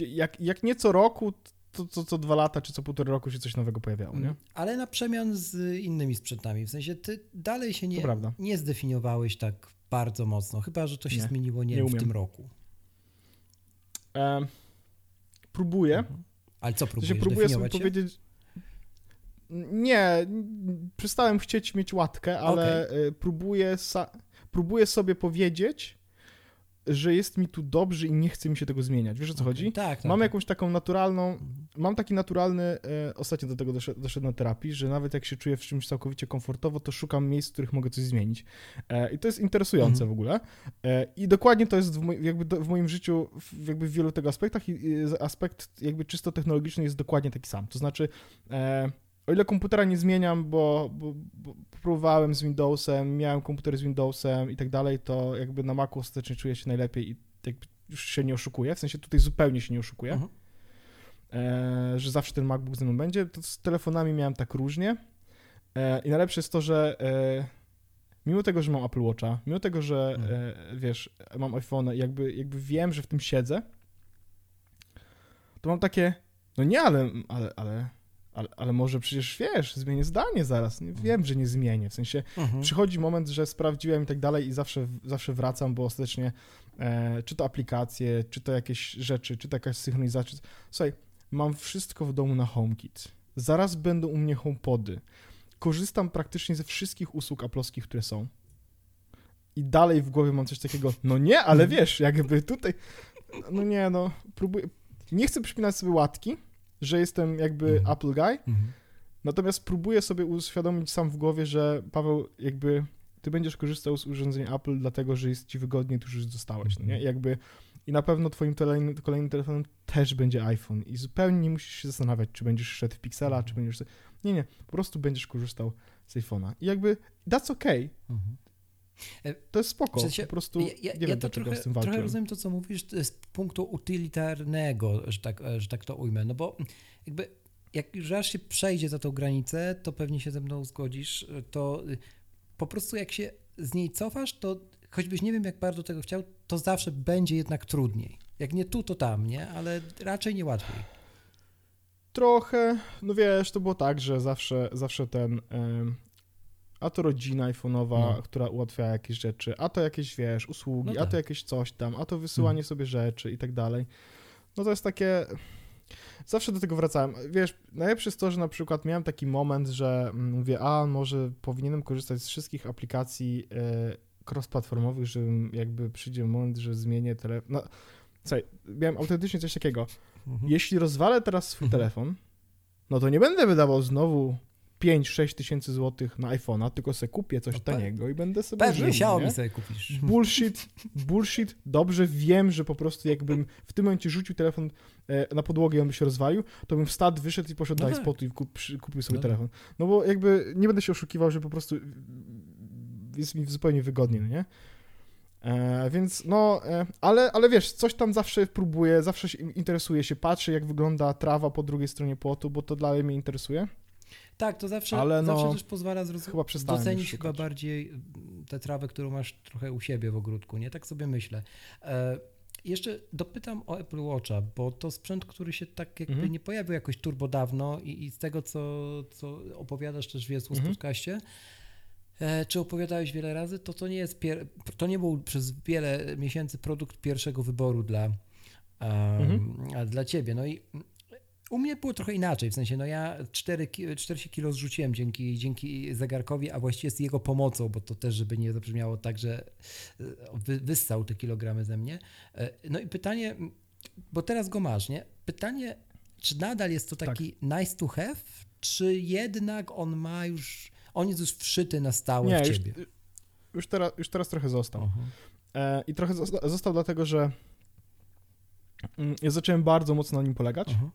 Jak, jak nie co roku, to co, co dwa lata czy co półtora roku się coś nowego pojawiało, nie? Mm, Ale na przemian z innymi sprzętami. W sensie ty dalej się nie, nie zdefiniowałeś tak bardzo mocno, chyba że to się Nie, zmieniło nie, nie w tym roku. E, próbuję. Mhm. Ale co próbujesz się próbuję sobie się? powiedzieć. Nie, przestałem chcieć mieć łatkę, ale e, próbuję, próbuję sobie powiedzieć, że jest mi tu dobrze i nie chce mi się tego zmieniać. Wiesz o co Okej, chodzi? Tak, tak. Mam tak. jakąś taką naturalną, mam taki naturalny, e, ostatnio do tego doszedłem, doszedłem na terapii, że nawet jak się czuję w czymś całkowicie komfortowo, to szukam miejsc, w których mogę coś zmienić. E, I to jest interesujące Mhm. w ogóle. E, I dokładnie to jest w, moj, jakby do, w moim życiu w, jakby w wielu tego aspektach i i aspekt jakby czysto technologiczny jest dokładnie taki sam. To znaczy, e, o ile komputera nie zmieniam, bo, bo, bo próbowałem z Windowsem, miałem komputer z Windowsem i tak dalej, to jakby na Macu ostatecznie czuję się najlepiej i jakby już się nie oszukuję, w sensie tutaj zupełnie się nie oszukuję Mhm. e, że zawsze ten MacBook ze mną będzie. To z telefonami miałem tak różnie. E, I najlepsze jest to, że e, mimo tego, że mam Apple Watcha, mimo tego, że Mhm. e, wiesz, mam iPhone, jakby, jakby wiem, że w tym siedzę, to mam takie, no nie, ale, ale, ale, ale, ale może przecież wiesz, zmienię zdanie zaraz. Nie, wiem, że nie zmienię. W sensie Mhm. przychodzi moment, że sprawdziłem i tak dalej i zawsze, zawsze wracam, bo ostatecznie e, czy to aplikacje, czy to jakieś rzeczy, czy to jakaś synchronizacja. Słuchaj, mam wszystko w domu na HomeKit. Zaraz będą u mnie HomePody. Korzystam praktycznie ze wszystkich usług aplowskich, które są. I dalej w głowie mam coś takiego, no nie, ale wiesz, jakby tutaj, no nie, no, próbuję, nie chcę przypinać sobie łatki, że jestem jakby Mhm. Apple guy, Mhm. Natomiast próbuję sobie uświadomić sam w głowie, że Paweł, jakby ty będziesz korzystał z urządzenia Apple, dlatego że jest ci wygodnie, tu już dostałeś, no nie? Mhm. Jakby i na pewno twoim kolejnym, kolejnym telefonem też będzie iPhone i zupełnie nie musisz się zastanawiać, czy będziesz szedł w Pixela, Mhm. czy będziesz... Nie, nie, po prostu będziesz korzystał z iPhone'a. I jakby that's okay, Mhm. To jest spoko, W sensie, po prostu Ja, ja, nie ja wiem, dlaczego trochę, z tym trochę walczyłem. rozumiem to, co mówisz z punktu utylitarnego, że tak, że tak to ujmę, no bo jakby jak już raz się przejdzie za tą granicę, to pewnie się ze mną zgodzisz, to y, po prostu jak się z niej cofasz, to choćbyś nie wiem jak bardzo tego chciał, to zawsze będzie jednak trudniej. Jak nie tu, to tam, nie? Ale raczej nie łatwiej. Trochę, no wiesz, to było tak, że zawsze, zawsze ten, a to rodzina iPhone'owa, No. która ułatwia jakieś rzeczy, a to jakieś, wiesz, usługi, No a tak. Mhm. to jakieś coś tam, a to wysyłanie sobie rzeczy i tak dalej. No to jest takie, zawsze do tego wracałem. Wiesz, najlepsze jest to, że na przykład miałem taki moment, że mm, mówię, a może powinienem korzystać z wszystkich aplikacji e, cross-platformowych, że jakby przyjdzie moment, że zmienię telefon. No, słuchaj, miałem autentycznie coś takiego. Mhm. Jeśli rozwalę teraz swój Mhm. telefon, no to nie będę wydawał znowu 5-6 tysięcy złotych na iPhone'a, tylko sobie kupię coś No taniego i będę sobie Pewnie, żył, Xiaomi nie? sobie kupisz. Bullshit, bullshit. Dobrze wiem, że po prostu jakbym w tym momencie rzucił telefon e, na podłogę i on by się rozwalił, to bym wstał, wyszedł i poszedł No do tak. iSpotu i kup, kupił sobie No telefon. No bo jakby nie będę się oszukiwał, że po prostu jest mi zupełnie wygodnie, no nie? E, więc no, e, ale, ale wiesz, coś tam zawsze próbuję, zawsze się interesuję się, patrzę jak wygląda trawa po drugiej stronie płotu, bo to dalej mnie interesuje. Tak, to zawsze, Ale no, zawsze też pozwala zrozum- chyba docenić chyba bardziej mm, tę trawę, którą masz trochę u siebie w ogródku, nie? Tak sobie myślę. E, jeszcze dopytam o Apple Watcha, bo to sprzęt, który się tak jakby Mhm. nie pojawił jakoś turbo dawno i, i z tego, co, co opowiadasz też w Jezus Mhm. podcaście, e, czy opowiadałeś wiele razy, to to nie jest, pier- to nie był przez wiele miesięcy produkt pierwszego wyboru dla, em, Mhm. a dla ciebie. No i u mnie było trochę inaczej, w sensie, no ja 4, ki- 40 kilo zrzuciłem dzięki, dzięki zegarkowi, a właściwie z jego pomocą, bo to też, żeby nie zabrzmiało tak, że e, wy, wyssał te kilogramy ze mnie. E, No i pytanie, bo teraz go masz, nie? Pytanie, czy nadal jest to Tak. taki nice to have, czy jednak on ma już, on jest już wszyty na stałe Nie, w już, ciebie? już, teraz, już teraz trochę został. E, I trochę zosta- został dlatego, że mm, ja zacząłem bardzo mocno na nim polegać. Mhm.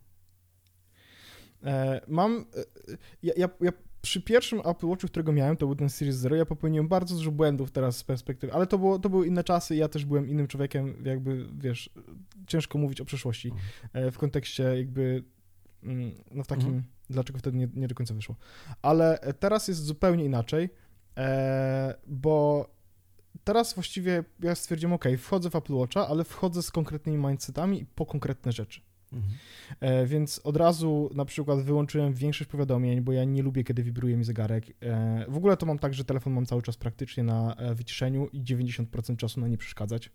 E, mam. e, Ja, ja, ja przy pierwszym Apple Watchu, którego miałem, to był ten Series Zero, ja popełniłem bardzo dużo błędów teraz z perspektywy, ale to, było, to były inne czasy i ja też byłem innym człowiekiem, jakby, wiesz, ciężko mówić o przeszłości Mhm. e, w kontekście jakby, mm, no w takim, Mhm. dlaczego wtedy nie, nie do końca wyszło. Ale teraz jest zupełnie inaczej, bo teraz właściwie ja stwierdziłem, ok, wchodzę w Apple Watcha, ale wchodzę z konkretnymi mindsetami i po konkretne rzeczy. Mhm. E, więc od razu na przykład wyłączyłem większość powiadomień, bo ja nie lubię, kiedy wibruje mi zegarek. E, w ogóle to mam tak, że telefon mam cały czas praktycznie na e, wyciszeniu i 90% czasu na nie przeszkadzać,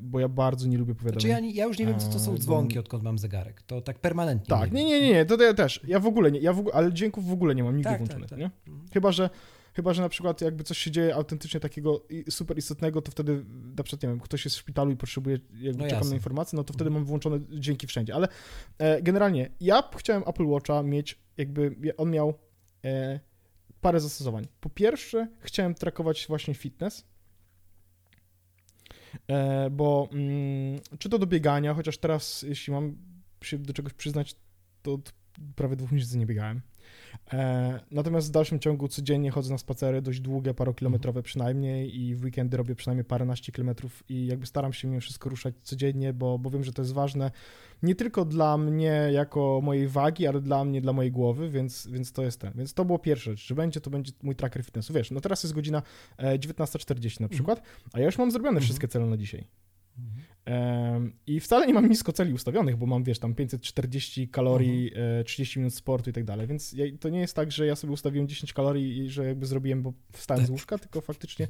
bo ja bardzo nie lubię powiadomień. Znaczy ja, nie- ja już nie wiem, co to są dzwonki, odkąd mam zegarek. To tak permanentnie. Tak, nie, nie, nie, nie, to, ja też. Ja w ogóle nie, ja w ogóle, ale dźwięków w ogóle nie mam nigdy Tak, włączonych, tak, nie? Mhm. Chyba, że Chyba, że na przykład jakby coś się dzieje autentycznie takiego super istotnego, to wtedy na przykład, nie wiem, ktoś jest w szpitalu i potrzebuje, jakby No czekam na informacje, no to wtedy Mhm. mam włączone dźwięki wszędzie. Ale e, generalnie ja chciałem Apple Watcha mieć, jakby on miał e, parę zastosowań. Po pierwsze, chciałem trackować właśnie fitness, e, bo mm, czy to do biegania, chociaż teraz, jeśli mam się do czegoś przyznać, to od prawie dwóch miesięcy nie biegałem. E, natomiast w dalszym ciągu codziennie chodzę na spacery, dość długie, parokilometrowe przynajmniej i w weekendy robię przynajmniej paręnaście kilometrów i jakby staram się mimo wszystko ruszać codziennie, bo, bo wiem, że to jest ważne nie tylko dla mnie jako mojej wagi, ale dla mnie, dla mojej głowy, więc, więc to jest ten. Więc to było pierwsza rzecz, że będzie, to będzie mój tracker fitnessu. Wiesz, no teraz jest godzina e, 19.40 na przykład, a ja już mam zrobione Mhm. wszystkie cele na dzisiaj. I wcale nie mam nisko celi ustawionych, bo mam, wiesz, tam 540 kalorii, e, 30 minut sportu i tak dalej, więc ja, to nie jest tak, że ja sobie ustawiłem 10 kalorii i że jakby zrobiłem, bo wstałem z łóżka, tylko faktycznie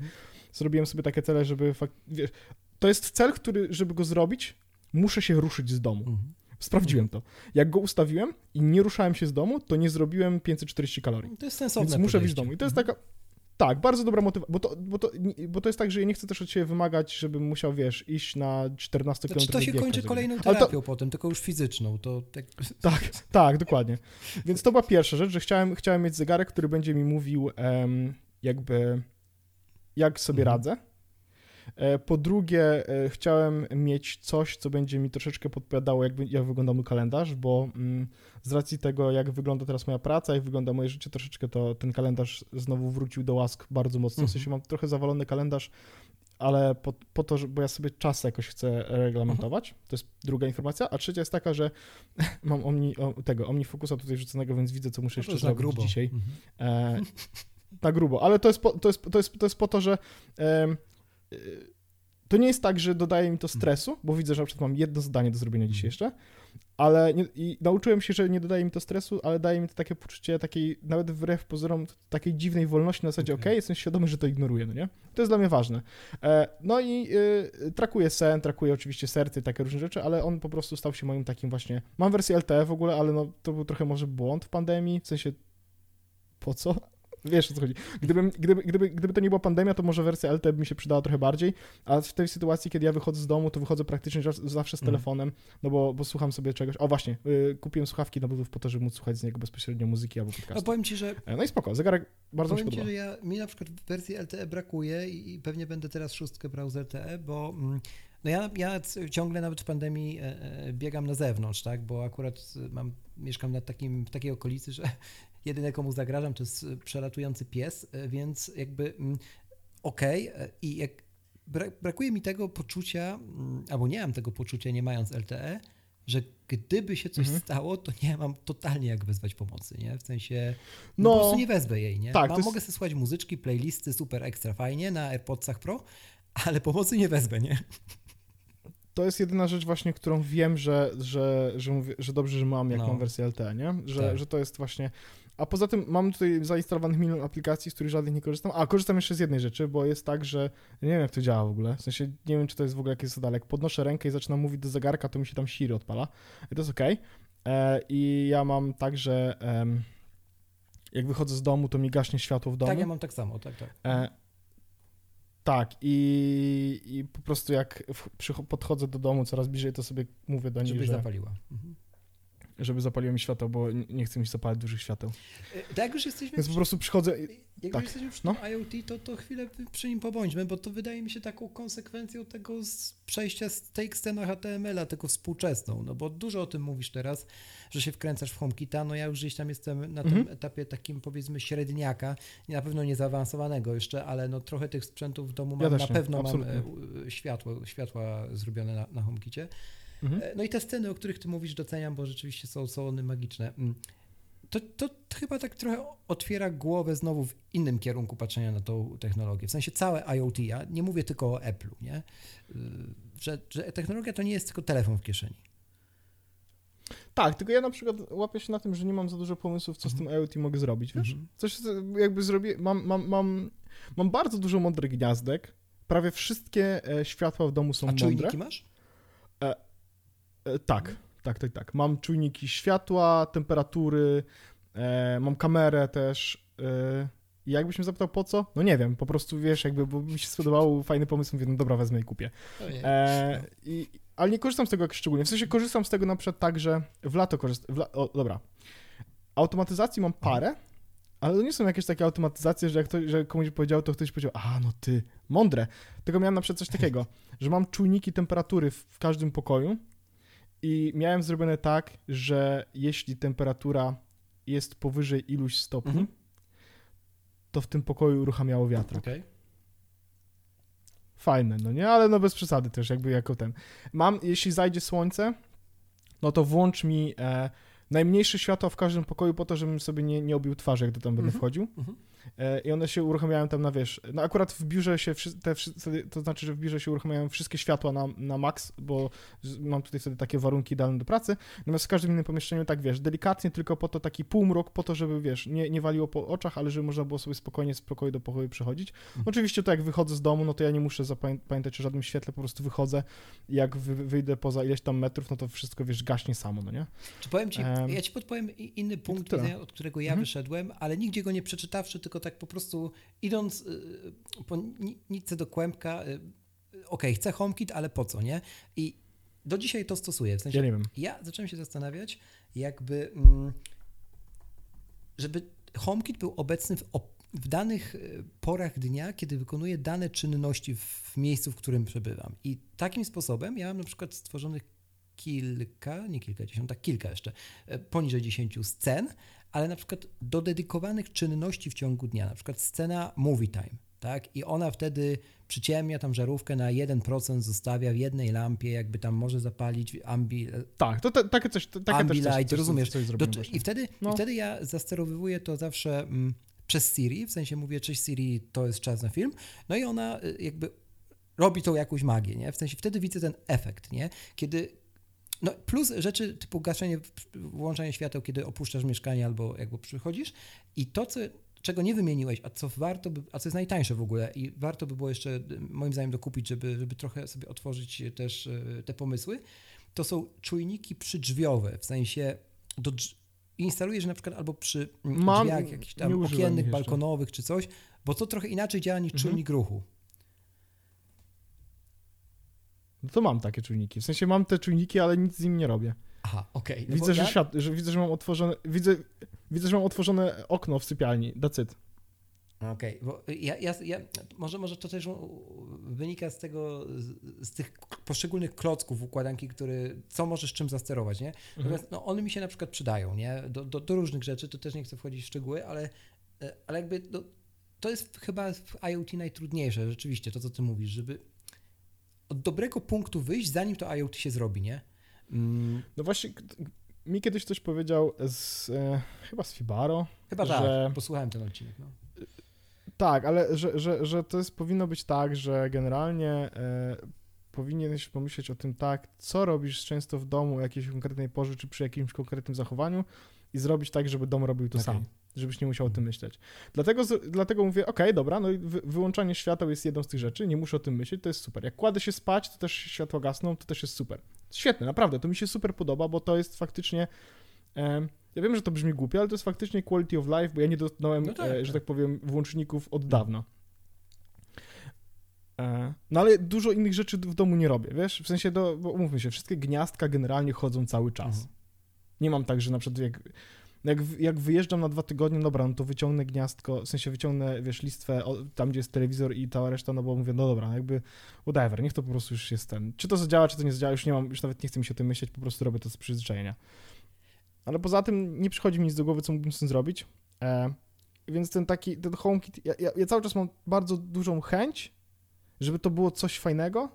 zrobiłem sobie takie cele, żeby, fak- wiesz, to jest cel, który, żeby go zrobić, muszę się ruszyć z domu. Mhm. Sprawdziłem to. Jak go ustawiłem i nie ruszałem się z domu, to nie zrobiłem 540 kalorii. To jest sensowne Więc muszę wyjść z domu. I to jest Mhm. taka. Tak, bardzo dobra motywacja, bo to, bo, to, bo to jest tak, że ja nie chcę też od ciebie wymagać, żebym musiał, wiesz, iść na 14 To, km czy to się kończy kolejną Ale to- terapią potem, tylko już fizyczną, to tak... (laughs) Tak, tak, dokładnie. Więc to była pierwsza rzecz, że chciałem, chciałem mieć zegarek, który będzie mi mówił em, jakby jak sobie Mhm. radzę. E, Po drugie, e, chciałem mieć coś, co będzie mi troszeczkę podpowiadało, jak, jak wygląda mój kalendarz, bo mm, z racji tego, jak wygląda teraz moja praca, jak wygląda moje życie, troszeczkę to ten kalendarz znowu wrócił do łask bardzo mocno. W sensie mam trochę zawalony kalendarz, ale po, po to, że, bo ja sobie czas jakoś chcę reglamentować. To jest druga informacja. A trzecia jest taka, że (laughs) mam omni, o, tego OmniFocusa tutaj rzuconego, więc widzę, co muszę To jeszcze zrobić grubo. dzisiaj. Mhm. E, (laughs) na grubo, ale to jest po to, jest, to jest, to jest po to że e, to nie jest tak, że dodaje mi to stresu, bo widzę, że na przykład mam jedno zadanie do zrobienia dzisiaj jeszcze, ale nie, i nauczyłem się, że nie dodaje mi to stresu, ale daje mi to takie poczucie takiej, nawet wbrew pozorom, takiej dziwnej wolności na zasadzie, okej, Okej. jestem świadomy, że to ignoruję, no nie? To jest dla mnie ważne. E, no i y, trakuję sen, trakuję oczywiście serce i takie różne rzeczy, ale on po prostu stał się moim takim właśnie, mam wersję LTE w ogóle, ale no to był trochę może błąd w pandemii, w sensie po co? Wiesz o co chodzi. Gdybym, gdyby, gdyby, gdyby to nie była pandemia, to może wersja LTE by mi się przydała trochę bardziej, a w tej sytuacji, kiedy ja wychodzę z domu, to wychodzę praktycznie zawsze- z Mhm. telefonem, no bo, bo słucham sobie czegoś. O właśnie, y, kupiłem słuchawki na Bluetooth po to, żeby móc słuchać z niego bezpośrednio muzyki albo No podcastu. powiem ci, że E, No i spoko, zegarek bardzo mi się Powiem ci, że ja, mi na przykład wersji LTE brakuje i, i pewnie będę teraz szóstkę brał z LTE, bo mm, no ja, ja ciągle nawet w pandemii e, e, biegam na zewnątrz, tak, bo akurat mam, mieszkam na takim, w takiej okolicy, że jedyne komu zagrażam to jest e, przelatujący pies, e, więc jakby mm, okej e, i jak bra, brakuje mi tego poczucia, mm, albo nie mam tego poczucia nie mając LTE, że gdyby się coś Mhm. stało, to nie mam totalnie jak wezwać pomocy, nie? W sensie, no, No, po prostu nie wezmę jej, nie? tak, Mam, jest- Mogę sobie słuchać muzyczki, playlisty, super ekstra fajnie na AirPodsach Pro, ale pomocy nie wezmę, nie? to jest jedyna rzecz właśnie, którą wiem, że, że, że, mówię, że dobrze, że mam, jak No. wersję LTE, nie? Że, Tak. że to jest właśnie... A poza tym mam tutaj zainstalowanych milion aplikacji, z których żadnych nie korzystam. A, korzystam jeszcze z jednej rzeczy, bo jest tak, że nie wiem, jak to działa w ogóle. W sensie nie wiem, czy to jest w ogóle jakieś zadanie. Jak podnoszę rękę i zaczynam mówić do zegarka, to mi się tam Siri odpala. I to jest okej. E, I ja mam tak, że em, jak wychodzę z domu, to mi gaśnie światło w domu. Tak, ja mam tak samo, tak, tak. E, tak, i, i po prostu jak w, podchodzę do domu coraz bliżej, to sobie mówię do niej, Żebyś że, zapaliła. Mhm. Żeby zapaliło mi światło, bo nie chcę mi zapalić dużych świateł. E, Tak, jak już jesteśmy Więc po prostu przychodzę. i- Jak Tak. już jesteśmy przy No. tym IoT, to, to chwilę przy nim pobądźmy, bo to wydaje mi się taką konsekwencją tego z przejścia z tej sceny HTML-a, tylko współczesną, no bo dużo o tym mówisz teraz, że się wkręcasz w HomeKita, no ja już gdzieś tam jestem na tym Mhm. etapie takim powiedzmy średniaka, na pewno nie zaawansowanego jeszcze, ale no trochę tych sprzętów w domu Ja mam, też na nie, pewno mam e, u- światło, światła zrobione na, na HomeKicie. Mhm. E, No i te sceny, o których ty mówisz, doceniam, bo rzeczywiście są, są one magiczne. Mm. To, to chyba tak trochę otwiera głowę znowu w innym kierunku patrzenia na tą technologię. W sensie całe IoT, ja nie mówię tylko o Apple'u, nie? Y, Że, że technologia to nie jest tylko telefon w kieszeni. Tak, tylko ja na przykład łapię się na tym, że nie mam za dużo pomysłów, co z tym IoT mogę zrobić, wiesz? Mhm. Coś jakby zrobię, mam, mam, mam, mam bardzo dużo mądrych gniazdek, prawie wszystkie e, światła w domu są A mądre. czujniki masz? E, tak, tak, tak, tak. Mam czujniki światła, temperatury, e, mam kamerę też. E, i jakbyś mnie zapytał po co? No nie wiem, po prostu wiesz, jakby, bo mi się spodobało, fajny pomysł, mówię, no dobra, wezmę i kupię. E, i, ale nie korzystam z tego jakoś szczególnie. W sensie korzystam z tego na przykład tak, że w lato korzystam. La, o, dobra. Automatyzacji mam parę, ale to nie są jakieś takie automatyzacje, że jak to, że komuś powiedział, to ktoś powiedział, a no ty, mądre. Tylko miałem na przykład coś takiego, (laughs) że mam czujniki temperatury w, w każdym pokoju i miałem zrobione tak, że jeśli temperatura jest powyżej iluś stopni, Mhm. to w tym pokoju uruchamiało wiatrak. Okej. Fajne, no nie? Ale no bez przesady też, jakby jako ten. Mam, jeśli zajdzie słońce, no to włącz mi e, najmniejsze światła w każdym pokoju po to, żebym sobie nie, nie obił twarzy, jak do tam będę Mhm. wchodził. Mhm. E, I one się uruchamiają tam na, wiesz, no akurat w biurze się, te, to znaczy, że w biurze się uruchamiają wszystkie światła na, na max, bo mam tutaj wtedy takie warunki idealne do pracy, natomiast w każdym innym pomieszczeniu tak, wiesz, delikatnie, tylko po to taki półmrok, po to, żeby, wiesz, nie, nie waliło po oczach, ale żeby można było sobie spokojnie z pokoju do pokoju przechodzić. Mhm. Oczywiście to jak wychodzę z domu, no to ja nie muszę zapamię- pamiętać o żadnym świetle, po prostu wychodzę, jak wy, wyjdę poza ileś tam metrów, no to wszystko, wiesz, gaśnie samo, no nie? Czy powiem ci, Em, ja ci podpowiem inny punkt widzenia, od którego ja Mhm. wyszedłem, ale nigdzie go nie przeczytawszy, tylko tak po prostu idąc y, po ni- nitce do kłębka, y, okej, chcę HomeKit, ale po co, nie? I do dzisiaj to stosuję, w sensie Ja nie wiem. ja zacząłem się zastanawiać, jakby, mm, żeby HomeKit był obecny w, w danych y, porach dnia, kiedy wykonuje dane czynności w miejscu, w którym przebywam. I takim sposobem ja mam na przykład stworzonych kilka, nie kilkadziesiąt, tak kilka jeszcze, e, poniżej 10 scen, ale na przykład do dedykowanych czynności w ciągu dnia, na przykład scena movie time, tak? I ona wtedy przyciemnia tam żarówkę na 1%, zostawia w jednej lampie, jakby tam może zapalić ambi, Tak, to te, takie coś, takie też coś, Ambilight, coś, rozumiesz? Coś do. I wtedy, No. i wtedy ja zasterowywuję to zawsze mm, przez Siri, w sensie mówię, cześć Siri, to jest czas na film, no i ona y, jakby robi tą jakąś magię, nie? W sensie wtedy widzę ten efekt, nie? Kiedy no plus rzeczy typu gaszenie, włączanie świateł, kiedy opuszczasz mieszkanie albo jakby przychodzisz i to, co, czego nie wymieniłeś, a co warto by, a co jest najtańsze w ogóle i warto by było jeszcze y, moim zdaniem dokupić, żeby, żeby trochę sobie otworzyć też y, te pomysły, to są czujniki przydrzwiowe, w sensie do, instalujesz na przykład albo przy mm, Mam, drzwiach jakichś tam okiennych, balkonowych czy coś, bo to trochę inaczej działa niż Mhm. czujnik ruchu. No to mam takie czujniki. W sensie mam te czujniki, ale nic z nim nie robię. Aha, okej. no bo widzę, że ja- świat, że widzę, że mam otworzone, widzę, widzę, że mam otworzone okno w sypialni. It. Okej, bo ja, ja, ja, może, może to też wynika z tego, z, z tych poszczególnych klocków układanki, który, co możesz czym zasterować, nie? Mhm. Natomiast no, one mi się na przykład przydają, nie? Do, do, do różnych rzeczy, to też nie chcę wchodzić w szczegóły, ale, e, ale jakby no, to jest chyba w IoT najtrudniejsze, rzeczywiście, to co ty mówisz, żeby od dobrego punktu wyjść, zanim to IoT się zrobi, nie? Mm, No właśnie, mi kiedyś ktoś powiedział z, e, chyba z Fibaro, chyba Że- tak, posłuchałem ten odcinek, no. tak, ale że, że, że to jest, powinno być tak, że generalnie e, powinieneś pomyśleć o tym tak, co robisz często w domu o jakiejś konkretnej porze, czy przy jakimś konkretnym zachowaniu i zrobić tak, żeby dom robił to Okej. sam. Żebyś nie musiał o tym myśleć. Dlatego, dlatego mówię, okej, dobra, no i wy, wyłączanie świateł jest jedną z tych rzeczy, nie muszę o tym myśleć, to jest super. Jak kładę się spać, to też światła gasną, to też jest super. Świetne, naprawdę, to mi się super podoba, bo to jest faktycznie. em, ja wiem, że to brzmi głupie, ale to jest faktycznie quality of life, bo ja nie dotknąłem, No tak, e, że tak. tak powiem, włączników od dawna. E, No ale dużo innych rzeczy w domu nie robię, wiesz? W sensie, do, bo umówmy się, wszystkie gniazdka generalnie chodzą cały czas. Mhm. Nie mam tak, że na przykład jak, jak, jak wyjeżdżam na dwa tygodnie, dobra, no to wyciągnę gniazdko, w sensie wyciągnę, wiesz, listwę tam, gdzie jest telewizor i cała reszta, no bo mówię, no dobra, jakby whatever, niech to po prostu już jest ten. Czy to zadziała, czy to nie zadziała, już nie mam, już nawet nie chcę mi się o tym myśleć, po prostu robię to z przyzwyczajenia. Ale poza tym nie przychodzi mi nic do głowy, co mógłbym z tym zrobić. E, więc ten taki, ten HomeKit, ja, ja, ja cały czas mam bardzo dużą chęć, żeby to było coś fajnego,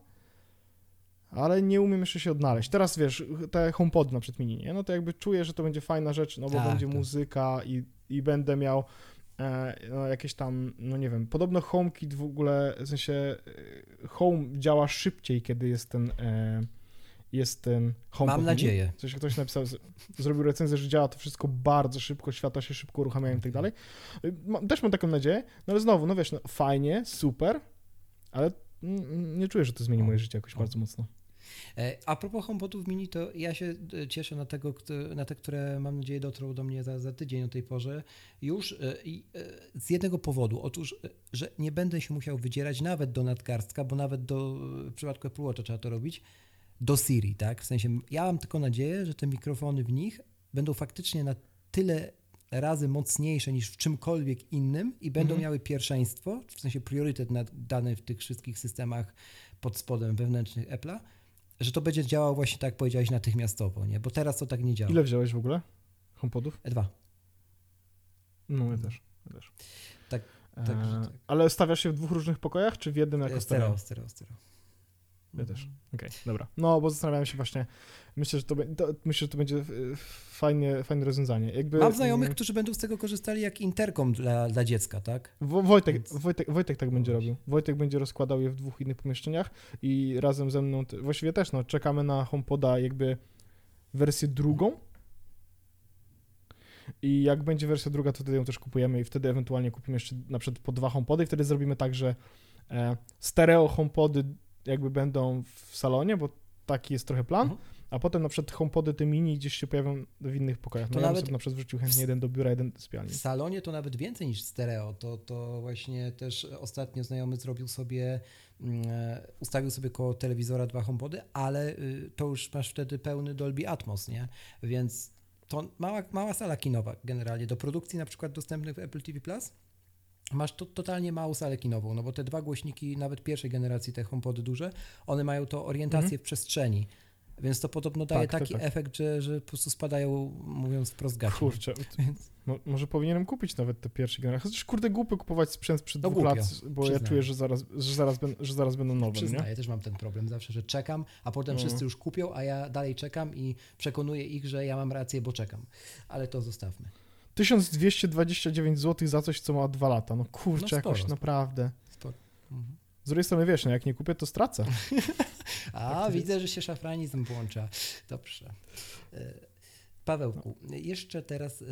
ale nie umiem jeszcze się odnaleźć. Teraz wiesz, te HomePody na mini, nie? no to jakby czuję, że to będzie fajna rzecz, no bo Tak, będzie tak. muzyka i, i będę miał e, no, jakieś tam, no nie wiem, podobno HomeKit w ogóle, w sensie e, Home działa szybciej, kiedy jest ten e, jest ten HomePod Mam nadzieję. Coś ktoś napisał, zrobił recenzję, że działa to wszystko bardzo szybko, światła się szybko uruchamiają i tak dalej. Ma- Też mam taką nadzieję, no ale znowu, no wiesz, no, fajnie, super, ale nie czuję, że to zmieni moje życie jakoś O. bardzo mocno. E, A propos HomePodów mini, to ja się e, cieszę na, tego, na te, które mam nadzieję dotrą do mnie za, za tydzień o tej porze już e, i z jednego powodu. Otóż, że nie będę się musiał wydzierać nawet do nadgarstka, bo nawet do, w przypadku Apple Watcha trzeba to robić, do Siri, tak? W sensie ja mam tylko nadzieję, że te mikrofony w nich będą faktycznie na tyle razy mocniejsze niż w czymkolwiek innym i będą Mhm. miały pierwszeństwo, w sensie priorytet nad dany w tych wszystkich systemach pod spodem wewnętrznych Apple'a, że to będzie działało właśnie tak, jak powiedziałeś, natychmiastowo, nie? Bo teraz to tak nie działa. Ile wziąłeś w ogóle HomePodów? E2. No ja też. Ja też. Tak, E, także tak. Ale stawiasz się w dwóch różnych pokojach, czy w jednym jako E, stereo? Stereo, stereo, stereo. Ja też. Okej, dobra. No, bo zastanawiałem się właśnie, myślę, że to, to, myślę, że to będzie e, fajnie, fajne rozwiązanie. Jakby, Mam znajomych, mm, którzy będą z tego korzystali jak interkom dla, dla dziecka, tak? Wo- Wojtek, Więc- Wojtek, Wojtek tak będzie robił. Wojtek będzie rozkładał je w dwóch innych pomieszczeniach i razem ze mną, właściwie też, no, czekamy na HomePoda jakby wersję drugą i jak będzie wersja druga, to wtedy ją też kupujemy i wtedy ewentualnie kupimy jeszcze na przykład po dwa HomePody i wtedy zrobimy tak, że e, stereo HomePody jakby będą w salonie, bo taki jest trochę plan, Mhm. A potem na przykład HomePody te mini gdzieś się pojawią w innych pokojach. To No ja bym nawet na przykład wrzucił chętnie jeden do biura, jeden do sypialni. W salonie to nawet więcej niż stereo. To, to właśnie też ostatnio znajomy zrobił sobie, mm, e, ustawił sobie koło telewizora dwa HomePody, ale y, to już masz wtedy pełny Dolby Atmos, nie? Więc to mała, mała sala kinowa generalnie. Do produkcji na przykład dostępnych w Apple TV Plus masz to totalnie małą salę kinową, no bo te dwa głośniki, nawet pierwszej generacji, te HomePody duże, one mają to orientację w przestrzeni. Więc to podobno daje. Tak, tak, taki tak. efekt, że, że po prostu spadają, mówiąc wprost gaci. Kurczę, (laughs) Więc Mo, może powinienem kupić nawet te pierwsze generacje. Chociaż kurde głupio kupować sprzęt sprzed No dwóch głupio, lat, bo ja przyznaję. czuję, że zaraz, że zaraz, ben, że zaraz będą nowe, nie? Przyznaję, też mam ten problem zawsze, że czekam, a potem No. wszyscy już kupią, a ja dalej czekam i przekonuję ich, że ja mam rację, bo czekam. Ale to zostawmy. 1229 zł za coś, co ma dwa lata. No kurczę, No sporo, jakoś sporo. naprawdę. Spoko. Mhm. Z drugiej strony wiesz, no jak nie kupię, to stracę. (laughs) A, Tak to widzę, że się szafranizm włącza. Dobrze. E, Pawełku, jeszcze teraz e,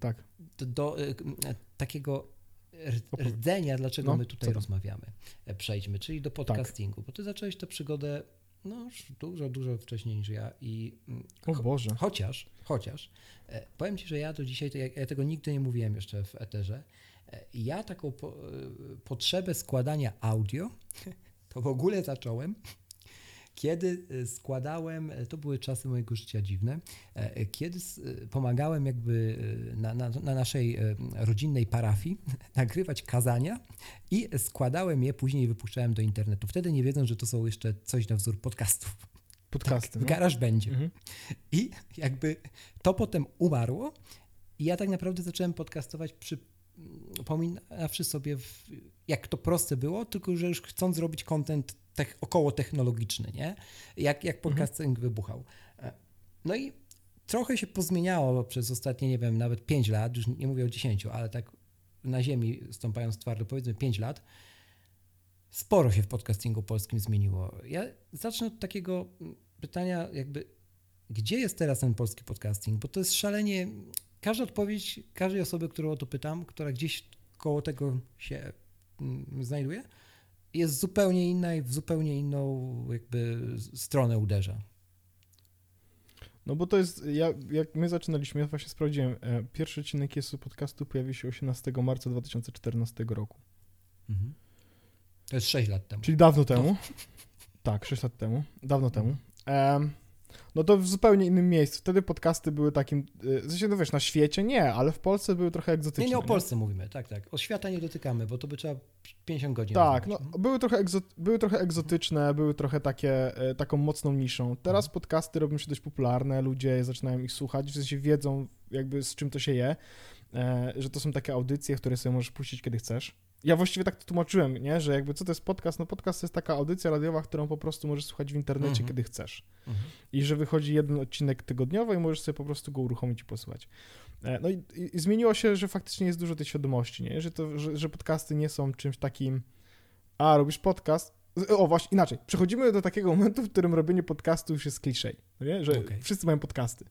Tak. do, do e, takiego Opowiedz. rdzenia, dlaczego No, my tutaj rozmawiamy, przejdźmy, czyli do podcastingu, bo ty zacząłeś tę przygodę no, dużo, dużo wcześniej niż ja i mm, O Boże. Chociaż, chociaż, powiem Ci, że ja do dzisiaj, to ja, ja tego nigdy nie mówiłem jeszcze w eterze, ja taką po, e, potrzebę składania audio (laughs) to w ogóle zacząłem, kiedy e, składałem, e, to były czasy mojego życia dziwne, e, kiedy e, pomagałem jakby e, na, na, na naszej e, rodzinnej parafii (laughs) nagrywać kazania i składałem je, później wypuszczałem do internetu. Wtedy nie wiedząc, że to są jeszcze coś na wzór podcastów. (laughs) Podcasty. W no. garaż będzie. Mhm. I jakby to potem umarło i ja tak naprawdę zacząłem podcastować przy pominawszy sobie, w, jak to proste było, tylko że już chcąc zrobić content tech, około technologiczny, nie? Jak, jak podcasting wybuchał. E, No i trochę się pozmieniało przez ostatnie, nie wiem, nawet 5 lat, już nie mówię o 10, ale tak na ziemi stąpając twardo, powiedzmy 5 lat, sporo się w podcastingu polskim zmieniło. Ja zacznę od takiego pytania, jakby, gdzie jest teraz ten polski podcasting? Bo to jest szalenie. Każda odpowiedź każdej osoby, którą o to pytam, która gdzieś koło tego się mm, znajduje, jest zupełnie inna i w zupełnie inną jakby stronę uderza. No bo to jest, ja, jak my zaczynaliśmy, ja właśnie sprawdziłem, e, pierwszy odcinek jest podcastu pojawił się 18 marca 2014 roku. To jest 6 lat temu. Czyli dawno temu. Tak, 6 lat temu. Dawno temu. Em, no to w zupełnie innym miejscu. Wtedy podcasty były takim, w sensie, no wiesz, na świecie nie, ale w Polsce były trochę egzotyczne. Nie, nie o Polsce mówimy, tak, tak. O świata nie dotykamy, bo to by trzeba 50 godzin. Tak, no, rozmawiać. były, trochę egzo- były trochę egzotyczne, były trochę takie, e, taką mocną niszą. Teraz podcasty robią się dość popularne, ludzie zaczynają ich słuchać, w sensie wiedzą jakby z czym to się je, e, że to są takie audycje, które sobie możesz puścić kiedy chcesz. Ja właściwie tak to tłumaczyłem, nie? że jakby co to jest podcast? No podcast to jest taka audycja radiowa, którą po prostu możesz słuchać w internecie, Mhm. kiedy chcesz. Mhm. I że wychodzi jeden odcinek tygodniowo i możesz sobie po prostu go uruchomić i posłuchać. E, No i, i, zmieniło się, że faktycznie jest dużo tej świadomości, nie? Że, to, że, że podcasty nie są czymś takim, a robisz podcast. O, właśnie, inaczej. Przechodzimy do takiego momentu, w którym robienie podcastu już jest kliszej, że Okej. wszyscy mają podcasty.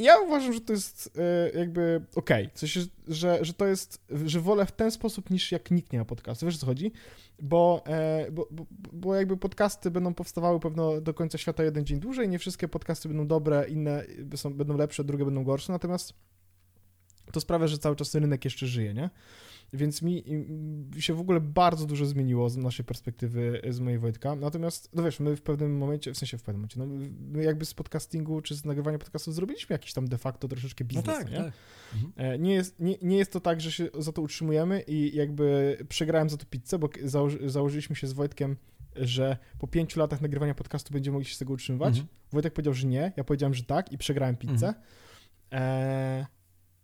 Ja uważam, że to jest e, jakby okej. W sensie, że, że to jest, że wolę w ten sposób niż jak nikt nie ma podcastu. Wiesz o co chodzi? E, bo, bo, bo jakby podcasty będą powstawały pewno do końca świata jeden dzień dłużej. Nie wszystkie podcasty będą dobre, inne są, będą lepsze, drugie będą gorsze. Natomiast to sprawia, że cały czas rynek jeszcze żyje, nie? Więc mi się w ogóle bardzo dużo zmieniło z naszej perspektywy, z mojej Wojtka. Natomiast, no wiesz, my w pewnym momencie, w sensie w pewnym momencie, no my jakby z podcastingu czy z nagrywania podcastów zrobiliśmy jakiś tam de facto troszeczkę No biznes, tak, nie? tak. Mhm. E, Nie jest, nie, nie jest to tak, że się za to utrzymujemy i jakby przegrałem za to pizzę, bo założy, założyliśmy się z Wojtkiem, że po pięciu latach nagrywania podcastu będziemy mogli się z tego utrzymywać. Mhm. Wojtek powiedział, że nie, ja powiedziałem, że tak i przegrałem pizzę. Mhm. E,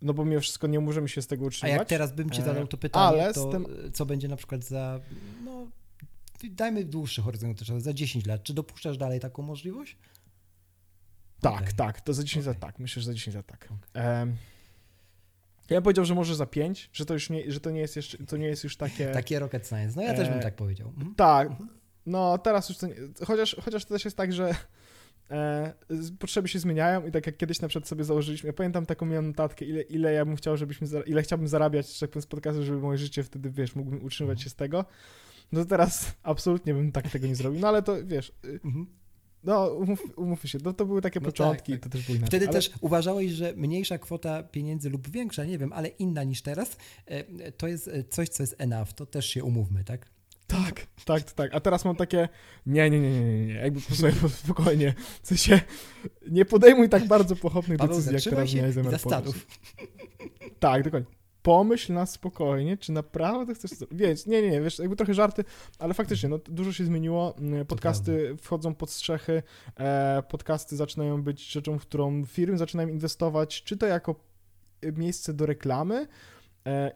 no bo mimo wszystko nie możemy się z tego A utrzymywać. jak teraz bym ci E, zadał to pytanie, ale to tym- co będzie na przykład za no, dajmy dłuższy horyzont czasowy, za 10 lat. Czy dopuszczasz dalej taką możliwość? Tak, Okej. tak, to za 10 Okej. lat tak, myślę, że za 10 lat tak. Em, ja bym powiedział, że może za 5, że to już nie, że to nie jest jeszcze, to nie jest już takie... Takie rocket science. No ja też bym E, tak powiedział. Mhm. Tak, no teraz już to nie, chociaż, chociaż to też jest tak, że e, potrzeby się zmieniają i tak jak kiedyś na przykład sobie założyliśmy, ja pamiętam taką miałem notatkę, ile, ile ja bym chciał, żebyśmy, ile chciałbym zarabiać, że tak powiem, z podcastu, żeby moje życie wtedy, wiesz, mógłbym utrzymywać się z tego, no to teraz absolutnie bym tak tego nie zrobił, no ale to, wiesz, y, Mhm. no umów, umówmy się, no to były takie No tak, początki, tak. to też było inaczej. Wtedy ale, też uważałeś, że mniejsza kwota pieniędzy lub większa, nie wiem, ale inna niż teraz, e, to jest coś, co jest enough. To też się umówmy, tak? Tak, tak, tak. A teraz mam takie. Nie, nie, nie, nie, nie. Jakby posłuchaj, po- spokojnie. W sensie nie podejmuj tak bardzo pochopnych Paweł, decyzji, jak teraz miałeś zamiar zastanów. Tak, dokładnie. Pomyśl na spokojnie, czy naprawdę chcesz. Wiesz, nie, nie, nie, wiesz, jakby trochę żarty, ale faktycznie, no dużo się zmieniło. Mm, Podcasty wchodzą pod strzechy, e, podcasty zaczynają być rzeczą, w którą firmy zaczynają inwestować, czy to jako e, miejsce do reklamy,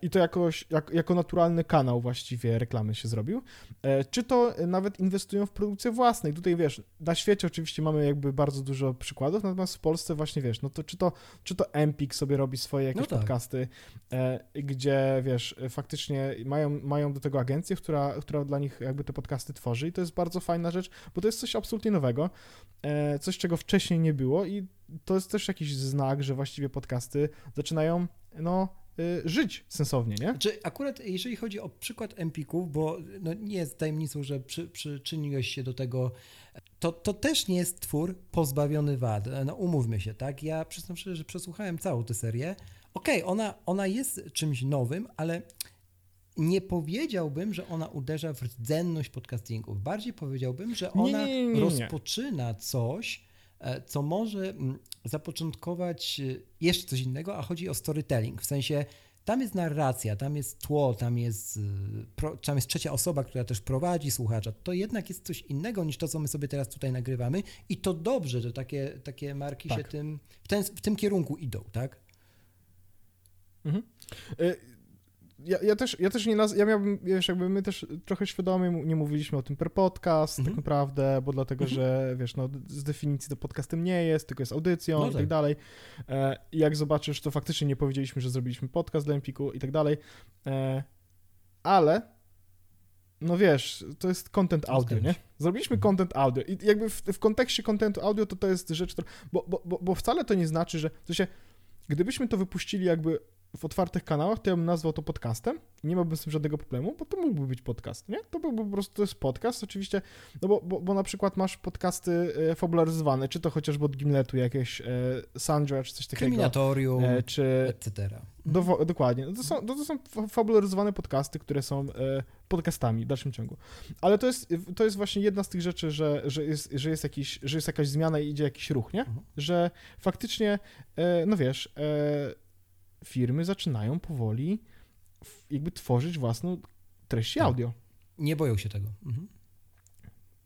i to jakoś, jak, jako naturalny kanał właściwie reklamy się zrobił. E, Czy to e, nawet inwestują w produkcję własną. I tutaj wiesz, na świecie oczywiście mamy jakby bardzo dużo przykładów, natomiast w Polsce właśnie wiesz, no to czy to, czy to Empik sobie robi swoje jakieś No tak. podcasty, e, gdzie wiesz, e, faktycznie mają, mają do tego agencję, która, która dla nich jakby te podcasty tworzy i to jest bardzo fajna rzecz, bo to jest coś absolutnie nowego, e, coś czego wcześniej nie było i to jest też jakiś znak, że właściwie podcasty zaczynają, no, żyć sensownie, nie? Czy akurat jeżeli chodzi o przykład Empików, bo no nie jest tajemnicą, że przy, przyczyniłeś się do tego, to, to też nie jest twór pozbawiony wad. No umówmy się, tak? Ja przyznam szczerze, że przesłuchałem całą tę serię. Okej, ona, ona jest czymś nowym, ale nie powiedziałbym, że ona uderza w rdzenność podcastingów. Bardziej powiedziałbym, że ona nie, nie, nie. rozpoczyna coś, co może mm, zapoczątkować e, jeszcze coś innego, a chodzi o storytelling. W sensie tam jest narracja, tam jest tło, tam jest, pro, tam jest trzecia osoba, która też prowadzi słuchacza. To jednak jest coś innego niż to, co my sobie teraz tutaj nagrywamy i to dobrze, że takie, takie marki Tak. się tym, w, ten, w tym kierunku idą, tak? Y, Ja, ja też, ja też nie naz- ja miałbym, wiesz, jakby my też trochę świadomie nie mówiliśmy o tym per podcast, Mhm. tak naprawdę, bo dlatego, Mhm. że wiesz, no z definicji to podcastem nie jest, tylko jest audycją No i tak tak. dalej. E, I jak zobaczysz, to faktycznie nie powiedzieliśmy, że zrobiliśmy podcast dla Empiku i tak dalej, e, ale no wiesz, to jest content audio, nie? Zrobiliśmy Mhm. content audio i jakby w, w kontekście contentu audio to to jest rzecz, która, bo, bo, bo, bo wcale to nie znaczy, że, w sensie, gdybyśmy to wypuścili jakby w otwartych kanałach, to ja bym nazwał to podcastem. Nie miałbym z tym żadnego problemu, bo to mógłby być podcast, nie? To byłby po prostu to jest podcast, oczywiście, no bo, bo, bo na przykład masz podcasty e, fabularyzowane, czy to chociażby od Gimletu jakieś e, Sandra, czy coś takiego, Kryminatorium, e, czy etc. do, dokładnie. No to, są, to, to są fa- fabularyzowane podcasty, które są e, podcastami w dalszym ciągu. Ale to jest, to jest właśnie jedna z tych rzeczy, że, że, jest, że, jest jakiś, że jest jakaś zmiana i idzie jakiś ruch, nie? Mhm. Że faktycznie, e, no wiesz, e, firmy zaczynają powoli jakby tworzyć własną treść Tak. audio. Nie boją się tego. Mhm.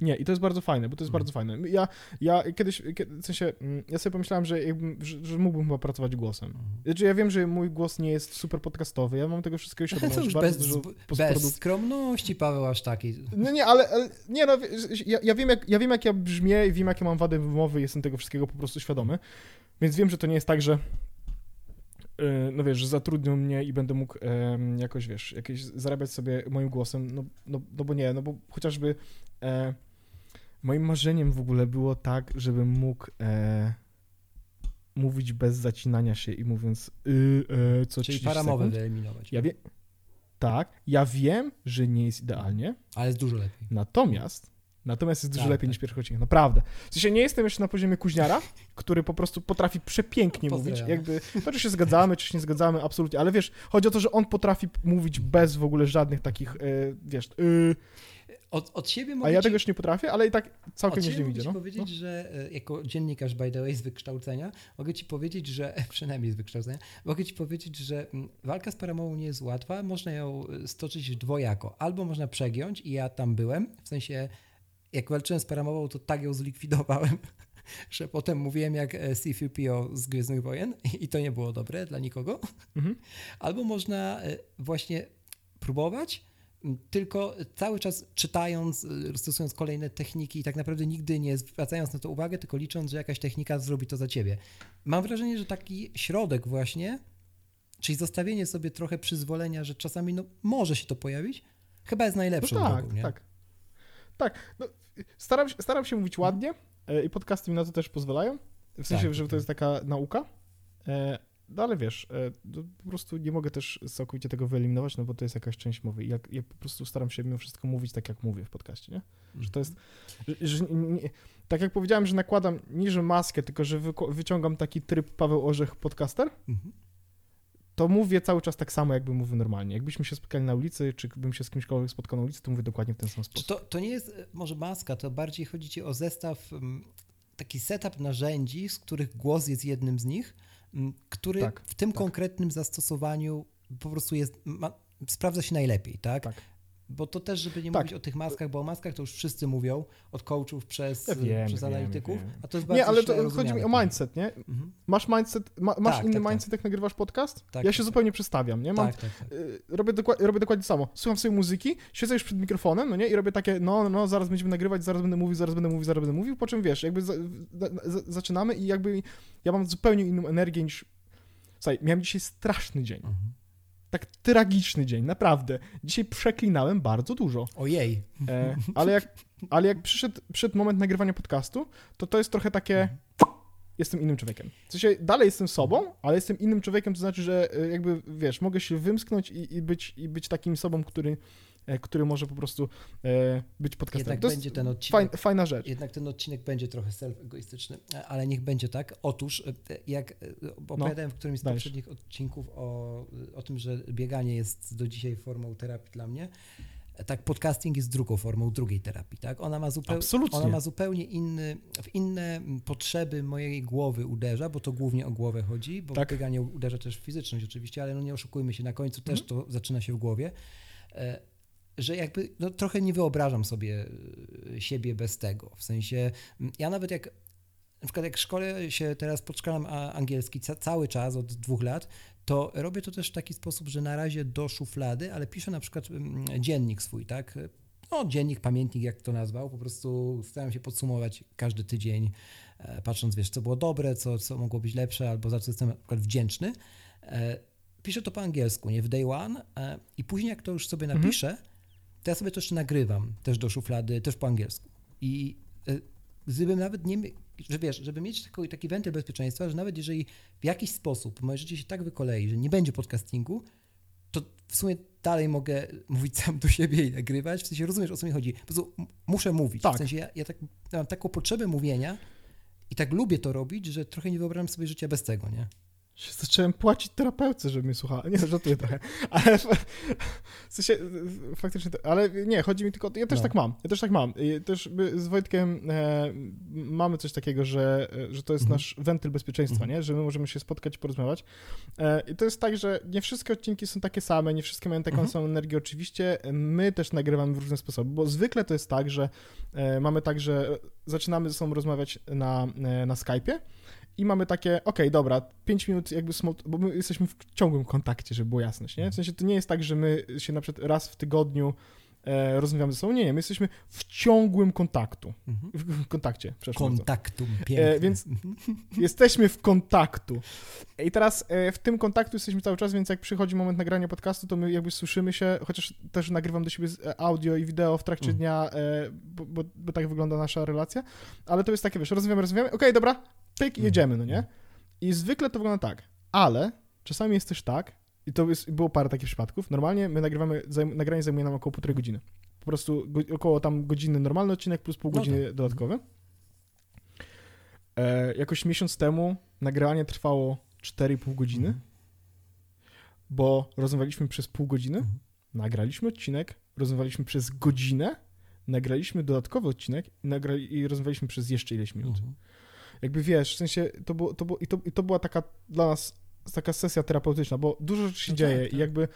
Nie, i to jest bardzo fajne, bo to jest Mhm. bardzo fajne. Ja, ja kiedyś, kiedy, w sensie, mm, ja sobie pomyślałem, że, że, że mógłbym chyba pracować głosem. Mhm. Znaczy, ja wiem, że mój głos nie jest super podcastowy, ja mam tego wszystkiego świadomość. To już bez, dużo bez skromności, Paweł, aż takiej. No nie, ale, ale nie no, ja, ja, wiem jak, ja wiem jak ja brzmię i wiem jakie mam wady wymowy, jestem tego wszystkiego po prostu świadomy, więc wiem, że to nie jest tak, że no wiesz, że zatrudnią mnie i będę mógł em, jakoś, wiesz, jakieś zarabiać sobie moim głosem, no, no, no bo nie, no bo chociażby e, moim marzeniem w ogóle było tak, żebym mógł e, mówić bez zacinania się i mówiąc y, e, co Czyli 30 paramowy wyeliminować. Ja wiem, tak, ja wiem, że nie jest idealnie, Ale jest dużo lepiej. Natomiast, natomiast jest dużo Tak, lepiej tak. niż pierwszy odcinek, naprawdę. W sensie nie jestem jeszcze na poziomie kuźniara, który po prostu potrafi przepięknie mówić, jakby, to czy się zgadzamy, czy się nie zgadzamy, absolutnie, ale wiesz, chodzi o to, że on potrafi mówić bez w ogóle żadnych takich, e, wiesz, y, Od, od siebie a mogę ja ci, tego już nie potrafię, ale i tak całkiem nieźle mi mogę idzie, ci no. powiedzieć, że e, jako dziennikarz, by the way, z wykształcenia, mogę ci powiedzieć, że, (laughs) przynajmniej z wykształcenia, mogę ci powiedzieć, że walka z paramową nie jest łatwa, można ją e, stoczyć dwojako. Albo można przegiąć i ja tam byłem, w sensie jak walczyłem z paramową, to tak ją zlikwidowałem, (laughs) że potem mówiłem jak e, C-3PO z Gwiezdnych Wojen (laughs) i to nie było dobre dla nikogo. Mhm. (laughs) Albo można e, właśnie próbować, tylko cały czas czytając, y, stosując kolejne techniki i tak naprawdę nigdy nie zwracając na to uwagę, tylko licząc, że jakaś technika zrobi to za ciebie. Mam wrażenie, że taki środek właśnie, czyli zostawienie sobie trochę przyzwolenia, że czasami no, może się to pojawić, chyba jest najlepszą no tak, drogą, nie? Tak, tak. No, staram, się, staram się mówić ładnie e, i podcasty mi na to też pozwalają. W sensie, Tak, że to tak. jest taka nauka. E, No ale wiesz, e, no, po prostu nie mogę też całkowicie tego wyeliminować, no bo to jest jakaś część mowy. I jak, ja po prostu staram się mimo wszystko mówić tak, jak mówię w podcaście, nie? Że to jest, że, że nie, tak jak powiedziałem, że nakładam nie że maskę, tylko że wyciągam taki tryb Paweł Orzech podcaster, Mhm. To mówię cały czas tak samo, jakbym mówił normalnie. Jakbyśmy się spotkali na ulicy, czy bym się z kimśkolwiek spotkał na ulicy, to mówię dokładnie w ten sam sposób. to, to nie jest e, może maska, to bardziej chodzi ci o zestaw, mm, taki setup narzędzi, z których głos jest jednym z nich, mm, który Tak, w tym tak. konkretnym zastosowaniu po prostu jest, ma, sprawdza się najlepiej, tak? Tak. Bo to też, żeby nie Tak. mówić o tych maskach, bo o maskach to już wszyscy mówią, od coachów przez, Ja wiem, przez wiem, analityków, wiem. a to jest bardzo Nie, ale to chodzi mi o mindset, nie? Mhm. Masz mindset, ma, masz Tak, inny tak, tak. mindset, jak nagrywasz podcast? Tak, ja tak, się zupełnie przestawiam, nie? Mam, Tak, tak, tak. y, robię, dokład, robię dokładnie samo. Słucham sobie muzyki, siedzę już przed mikrofonem, no nie? I robię takie, no, no, no, zaraz będziemy nagrywać, zaraz będę mówił, zaraz będę mówił, zaraz będę mówił, po czym wiesz, jakby za, za, za, zaczynamy i jakby ja mam zupełnie inną energię niż... Słuchaj, miałem dzisiaj straszny dzień. Mhm. Tak tragiczny dzień, naprawdę. Dzisiaj przeklinałem bardzo dużo. Ojej. E, ale jak, ale jak przyszedł, przyszedł moment nagrywania podcastu, to to jest trochę takie. Jestem innym człowiekiem. W sensie dalej jestem sobą, ale jestem innym człowiekiem, to znaczy, że e, jakby wiesz, mogę się wymsknąć i, i, być, i być takim sobą, który, który może po prostu e, być podcasterem. Jednak to będzie ten odcinek. fajn, fajna rzecz. Jednak ten odcinek będzie trochę self-egoistyczny, ale niech będzie tak. Otóż, e, jak e, opowiadałem w którymś z dajesz. poprzednich odcinków o, o tym, że bieganie jest do dzisiaj formą terapii dla mnie, e, tak podcasting jest drugą formą drugiej terapii, tak? Ona ma, zupeł, Absolutnie. ona ma zupełnie inny, w inne potrzeby mojej głowy uderza, bo to głównie o głowę chodzi, bo Tak. bieganie uderza też w fizyczność oczywiście, ale no nie oszukujmy się, na końcu też Mhm. to zaczyna się w głowie. E, że jakby no, trochę nie wyobrażam sobie y, siebie bez tego. W sensie, ja nawet jak na przykład jak szkole się teraz podszkalam angielski ca- cały czas od dwóch lat, to robię to też w taki sposób, że na razie do szuflady, ale piszę na przykład dziennik swój, tak? No, dziennik, pamiętnik, jak to nazwał, po prostu staram się podsumować każdy tydzień, e, patrząc, wiesz, co było dobre, co, co mogło być lepsze, albo za co jestem na przykład wdzięczny. E, Piszę to po angielsku, nie w day one e, i później jak to już sobie Mhm. To ja sobie to jeszcze nagrywam też do szuflady, też po angielsku. I e, gdybym nawet nie, że wiesz, żeby mieć taki, taki wentyl bezpieczeństwa, że nawet jeżeli w jakiś sposób moje życie się tak wykolei, że nie będzie podcastingu, to w sumie dalej mogę mówić (laughs) sam do siebie i nagrywać. W sensie rozumiesz, o co mi chodzi. Po prostu muszę mówić. Tak. W sensie ja, ja tak, ja mam taką potrzebę mówienia i tak lubię to robić, że trochę nie wyobrażam sobie życia bez tego, nie? Się Zacząłem płacić terapeuce, żeby mnie słuchała. Nie, żartuję trochę. Ale w, w sensie, faktycznie, ale nie, chodzi mi tylko, ja też No. tak mam, ja też tak mam. I też z Wojtkiem e, mamy coś takiego, że, że to jest Mhm. nasz wentyl bezpieczeństwa, Mhm. nie? Że my możemy się spotkać i porozmawiać. E, I to jest tak, że nie wszystkie odcinki są takie same, nie wszystkie mają taką Mhm. samą energię. Oczywiście my też nagrywamy w różne sposoby, bo zwykle to jest tak, że e, mamy tak, że zaczynamy ze sobą rozmawiać na, e, na Skype'ie, i mamy takie, okej, dobra, 5 minut jakby small, bo my jesteśmy w ciągłym kontakcie, żeby było jasność, nie? W sensie to nie jest tak, że my się na przykład raz w tygodniu e, rozmawiamy ze sobą, nie, nie, my jesteśmy w ciągłym kontaktu, Mhm. w kontakcie, przepraszam bardzo. Kontaktum, pięknie. E, więc jesteśmy w kontaktu. I teraz e, w tym kontaktu jesteśmy cały czas, więc jak przychodzi moment nagrania podcastu, to my jakby słyszymy się, chociaż też nagrywam do siebie e, audio i wideo w trakcie Mm. dnia, e, bo, bo, bo tak wygląda nasza relacja, ale to jest takie, wiesz, rozmawiamy, rozmawiamy, okej, dobra, pyk, Mm. jedziemy, no nie? I zwykle to wygląda tak, ale czasami jest też tak, i to jest, było parę takich przypadków, normalnie my nagrywamy, zajm, nagranie zajmuje nam około półtorej godziny. Po prostu go, około tam godziny normalny odcinek plus pół No godziny tak. dodatkowe. E, jakoś miesiąc temu nagranie trwało 4,5 godziny, Mhm. bo rozmawialiśmy przez pół godziny, Mhm. nagraliśmy odcinek, rozmawialiśmy przez godzinę, nagraliśmy dodatkowy odcinek i, nagrali, i rozmawialiśmy przez jeszcze ileś minut. Mhm. Jakby wiesz, w sensie to, było, to, było, i to, i to była taka dla nas taka sesja terapeutyczna, bo dużo rzeczy się No dzieje tak, i tak. jakby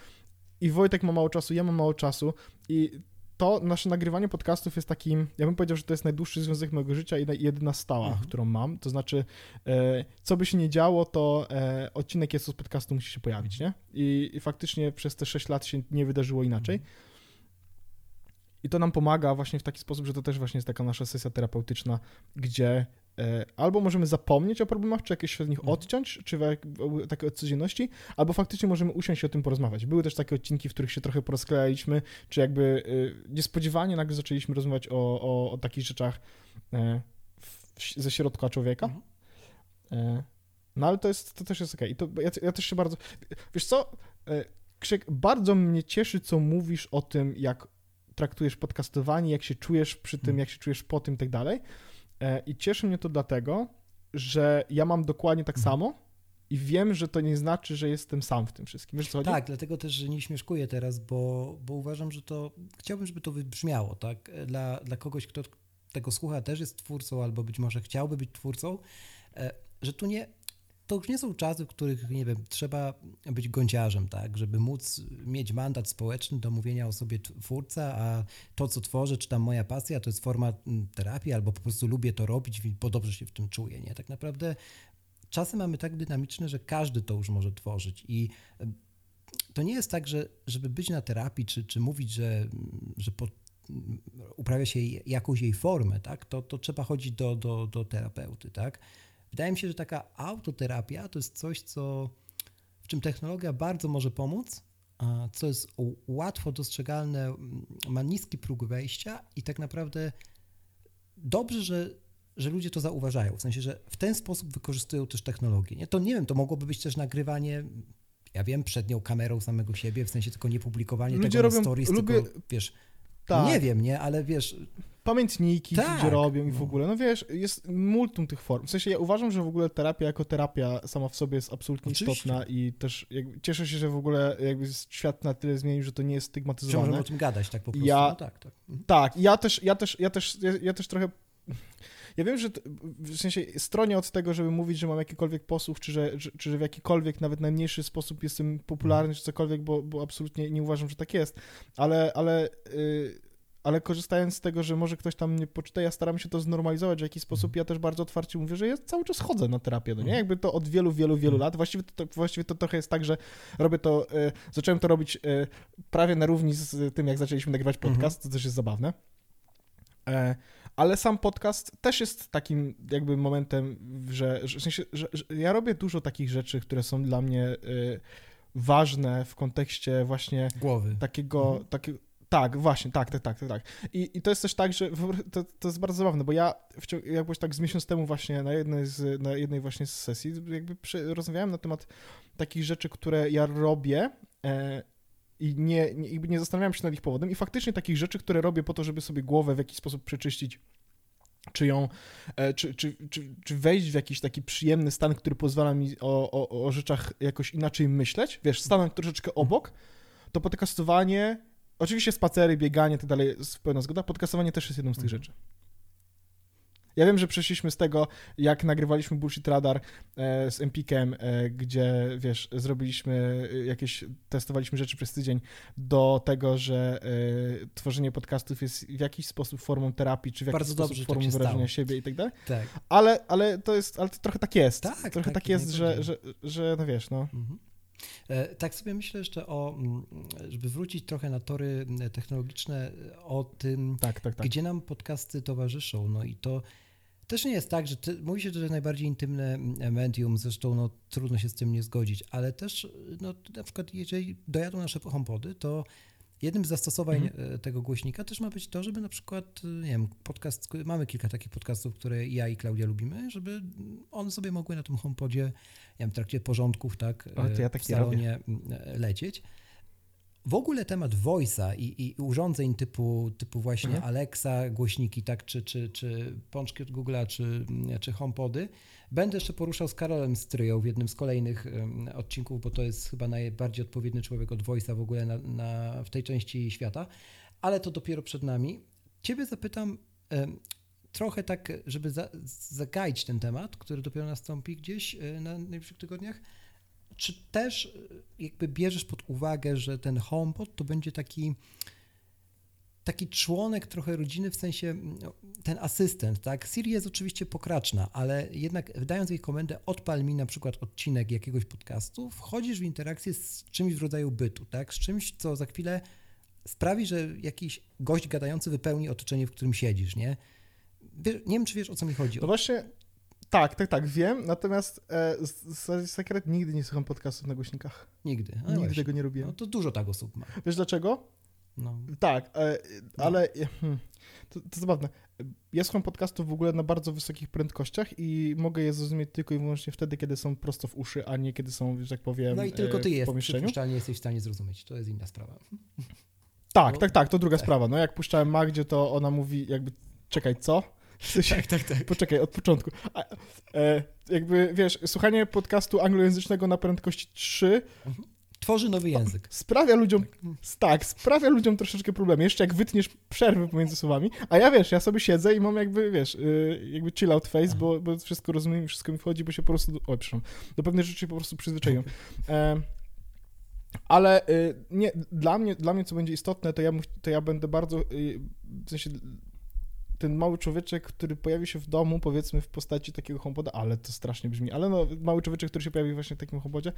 i Wojtek ma mało czasu, ja mam mało czasu i to nasze nagrywanie podcastów jest takim, ja bym powiedział, że to jest najdłuższy związek mojego życia i jedyna stała, Mhm. którą mam, to znaczy e, co by się nie działo, to e, odcinek jest z podcastu musi się pojawić, nie? I, I faktycznie przez te 6 lat się nie wydarzyło inaczej. I to nam pomaga właśnie w taki sposób, że to też właśnie jest taka nasza sesja terapeutyczna, gdzie albo możemy zapomnieć o problemach, czy jakieś się od nich Mhm. odciąć, czy takie od codzienności, albo faktycznie możemy usiąść i o tym porozmawiać. Były też takie odcinki, w których się trochę porozklejaliśmy, czy jakby e, niespodziewanie nagle zaczęliśmy rozmawiać o, o, o takich rzeczach e, w, ze środka człowieka. Mhm. E, No ale to jest, to też jest okej. I to ja, ja też się bardzo, wiesz co, e, Krzyk, bardzo mnie cieszy, co mówisz o tym, jak traktujesz podcastowanie, jak się czujesz przy tym, Mhm. jak się czujesz po tym i tak dalej. E, I cieszy mnie to dlatego, że ja mam dokładnie tak Mhm. samo i wiem, że to nie znaczy, że jestem sam w tym wszystkim. Wiesz co chodzi? Tak, dlatego też że nie śmieszkuję teraz, bo, bo uważam, że to, chciałbym, żeby to wybrzmiało, tak? Dla, dla kogoś, kto tego słucha, też jest twórcą, albo być może chciałby być twórcą, e, że tu nie, to już nie są czasy, w których, nie wiem, trzeba być gąciarzem, tak? Żeby móc mieć mandat społeczny do mówienia o sobie twórca, a to, co tworzę, czy tam moja pasja, to jest forma mm, terapii, albo po prostu lubię to robić, bo dobrze się w tym czuję, nie? Tak naprawdę czasy mamy tak dynamiczne, że każdy to już może tworzyć i to nie jest tak, że żeby być na terapii, czy, czy mówić, że, że po, uprawia się jakąś jej formę, tak, to, to trzeba chodzić do, do, do terapeuty, tak. Wydaje mi się, że taka autoterapia to jest coś, co, w czym technologia bardzo może pomóc, co jest łatwo dostrzegalne, ma niski próg wejścia i tak naprawdę dobrze, że, że ludzie to zauważają, w sensie, że w ten sposób wykorzystują też technologię. Nie? To nie wiem, to mogłoby być też nagrywanie ja wiem, przed nią kamerą samego siebie, w sensie tylko nie publikowanie Ludzie tego robią- na stories, lubię- tylko, wiesz, Tak. nie wiem, nie, ale wiesz, pamiętniki, Tak. gdzie robią i w No. ogóle. No wiesz, jest multum tych form. W sensie ja uważam, że w ogóle terapia jako terapia sama w sobie jest absolutnie Oczywiście. istotna i też jakby cieszę się, że w ogóle jakby świat na tyle zmienił, że to nie jest stygmatyzowane. możemy o tym gadać tak po prostu, Ja- no tak, tak. Mhm. Tak, ja też, ja też, ja też, ja, ja też trochę. Ja wiem, że w sensie stronię od tego, żeby mówić, że mam jakikolwiek posłuch, czy że, czy, czy że w jakikolwiek, nawet najmniejszy sposób jestem popularny, czy cokolwiek, bo, bo absolutnie nie uważam, że tak jest. Ale, ale, yy, ale korzystając z tego, że może ktoś tam mnie poczyta, ja staram się to znormalizować w jakiś sposób. Ja też bardzo otwarcie mówię, że ja cały czas chodzę na terapię, no nie? Mhm. Jakby to od wielu, wielu, wielu lat. Właściwie to, to, właściwie to trochę jest tak, że robię to, yy, zacząłem to robić yy, prawie na równi z tym, jak zaczęliśmy nagrywać podcast, to też jest zabawne. E, Ale sam podcast też jest takim jakby momentem, że, że, w sensie, że, że ja robię dużo takich rzeczy, które są dla mnie y, ważne w kontekście właśnie Głowy. takiego, Mhm. takiego tak, właśnie, tak, tak, tak, tak, tak. I, I to jest też tak, że to, to jest bardzo zabawne, bo ja jakoś tak z miesiąc temu właśnie na jednej, z, na jednej właśnie z sesji jakby przy, rozmawiałem na temat takich rzeczy, które ja robię e, i nie, nie, jakby nie zastanawiałem się nad ich powodem i faktycznie takich rzeczy, które robię po to, żeby sobie głowę w jakiś sposób przeczyścić, czy ją, e, czy, czy, czy, czy wejść w jakiś taki przyjemny stan, który pozwala mi o, o, o rzeczach jakoś inaczej myśleć, wiesz, stanąć troszeczkę obok, to podcastowanie, oczywiście spacery, bieganie i tak dalej, jest pełna zgoda, podcastowanie też jest jedną z tych Mhm. rzeczy. Ja wiem, że przeszliśmy z tego, jak nagrywaliśmy Bullshit Radar e, z Empikiem, e, gdzie, wiesz, zrobiliśmy e, jakieś, testowaliśmy rzeczy przez tydzień, do tego, że e, tworzenie podcastów jest w jakiś sposób formą terapii, czy w jakiś Bardzo sposób dobrze, tak formą się wyrażenia stało. siebie i tak dalej. Tak. Ale, ale to jest, ale to trochę tak jest. Tak, trochę tak, tak, jest, że, że, że, no wiesz, no. Mhm. E, Tak sobie myślę jeszcze o, mm, żeby wrócić trochę na tory mm, technologiczne, o tym, Tak, tak, tak. gdzie nam podcasty towarzyszą. No i to też nie jest tak, że ty, mówi się, że to jest najbardziej intymne mm, medium, zresztą no, trudno się z tym nie zgodzić, ale też no, na przykład jeżeli dojadą nasze homepody, to jednym z zastosowań Mhm. e, tego głośnika też ma być to, żeby na przykład, e, nie wiem, podcast, mamy kilka takich podcastów, które ja i Klaudia lubimy, żeby one sobie mogły na tym homepodzie, nie wiem, w trakcie porządków, tak, O, ja e, w takie salonie e, lecieć. W ogóle temat voice'a i, i urządzeń typu, typu właśnie Mhm. Alexa, głośniki, tak, czy, czy, czy pączki od Google'a, czy, czy HomePody, będę jeszcze poruszał z Karolem Stryją w jednym z kolejnych em, odcinków, bo to jest chyba najbardziej odpowiedni człowiek od voice'a w ogóle na, na, w tej części świata, ale to dopiero przed nami. Ciebie zapytam em, trochę tak, żeby za, zagaić ten temat, który dopiero nastąpi gdzieś e, na najbliższych tygodniach. Czy też e, jakby bierzesz pod uwagę, że ten HomePod to będzie taki taki członek trochę rodziny, w sensie no, ten asystent, tak? Siri jest oczywiście pokraczna, ale jednak wydając jej komendę odpal mi na przykład odcinek jakiegoś podcastu, wchodzisz w interakcję z czymś w rodzaju bytu, tak? Z czymś, co za chwilę sprawi, że jakiś gość gadający wypełni otoczenie, w którym siedzisz, nie? Nie wiem, czy wiesz, o co mi chodzi. No właśnie, tak, tak, tak, wiem, natomiast e, z- sekret nigdy nie słucham podcastów na głośnikach. Nigdy. Nigdy właśnie. tego nie robiłem. No to dużo tak osób ma. Wiesz dlaczego? No. Tak, e, ale hmm, to, to zabawne. Ja słucham podcastów w ogóle na bardzo wysokich prędkościach i mogę je zrozumieć tylko i wyłącznie wtedy, kiedy są prosto w uszy, a nie kiedy są, że tak powiem, no i tylko e, ty jest, przypuszczalnie jesteś w stanie zrozumieć. To jest inna sprawa. Tak, No. tak, tak, to druga Tak. sprawa. No jak puszczałem Magdzie, to ona mówi jakby, czekaj, co? W sensie, tak, tak. Poczekaj, od początku. A, e, jakby, wiesz, słuchanie podcastu anglojęzycznego na prędkości 3 Tworzy nowy język. sprawia ludziom, tak, sprawia ludziom troszeczkę problemy. Jeszcze jak wytniesz przerwy pomiędzy słowami, a ja, wiesz, ja sobie siedzę i mam jakby, wiesz, y, jakby chill out face, bo, bo wszystko rozumiem i wszystko mi wchodzi, bo się po prostu, oj, przepraszam, do pewnych rzeczy się po prostu przyzwyczaiłem. E, ale y, nie, dla mnie, dla mnie, co będzie istotne, to ja, to ja będę bardzo, y, w sensie ten mały człowieczek, który pojawi się w domu, powiedzmy w postaci takiego homepoda, ale to strasznie brzmi, ale no, mały człowieczek, który się pojawi właśnie w takim homepodzie,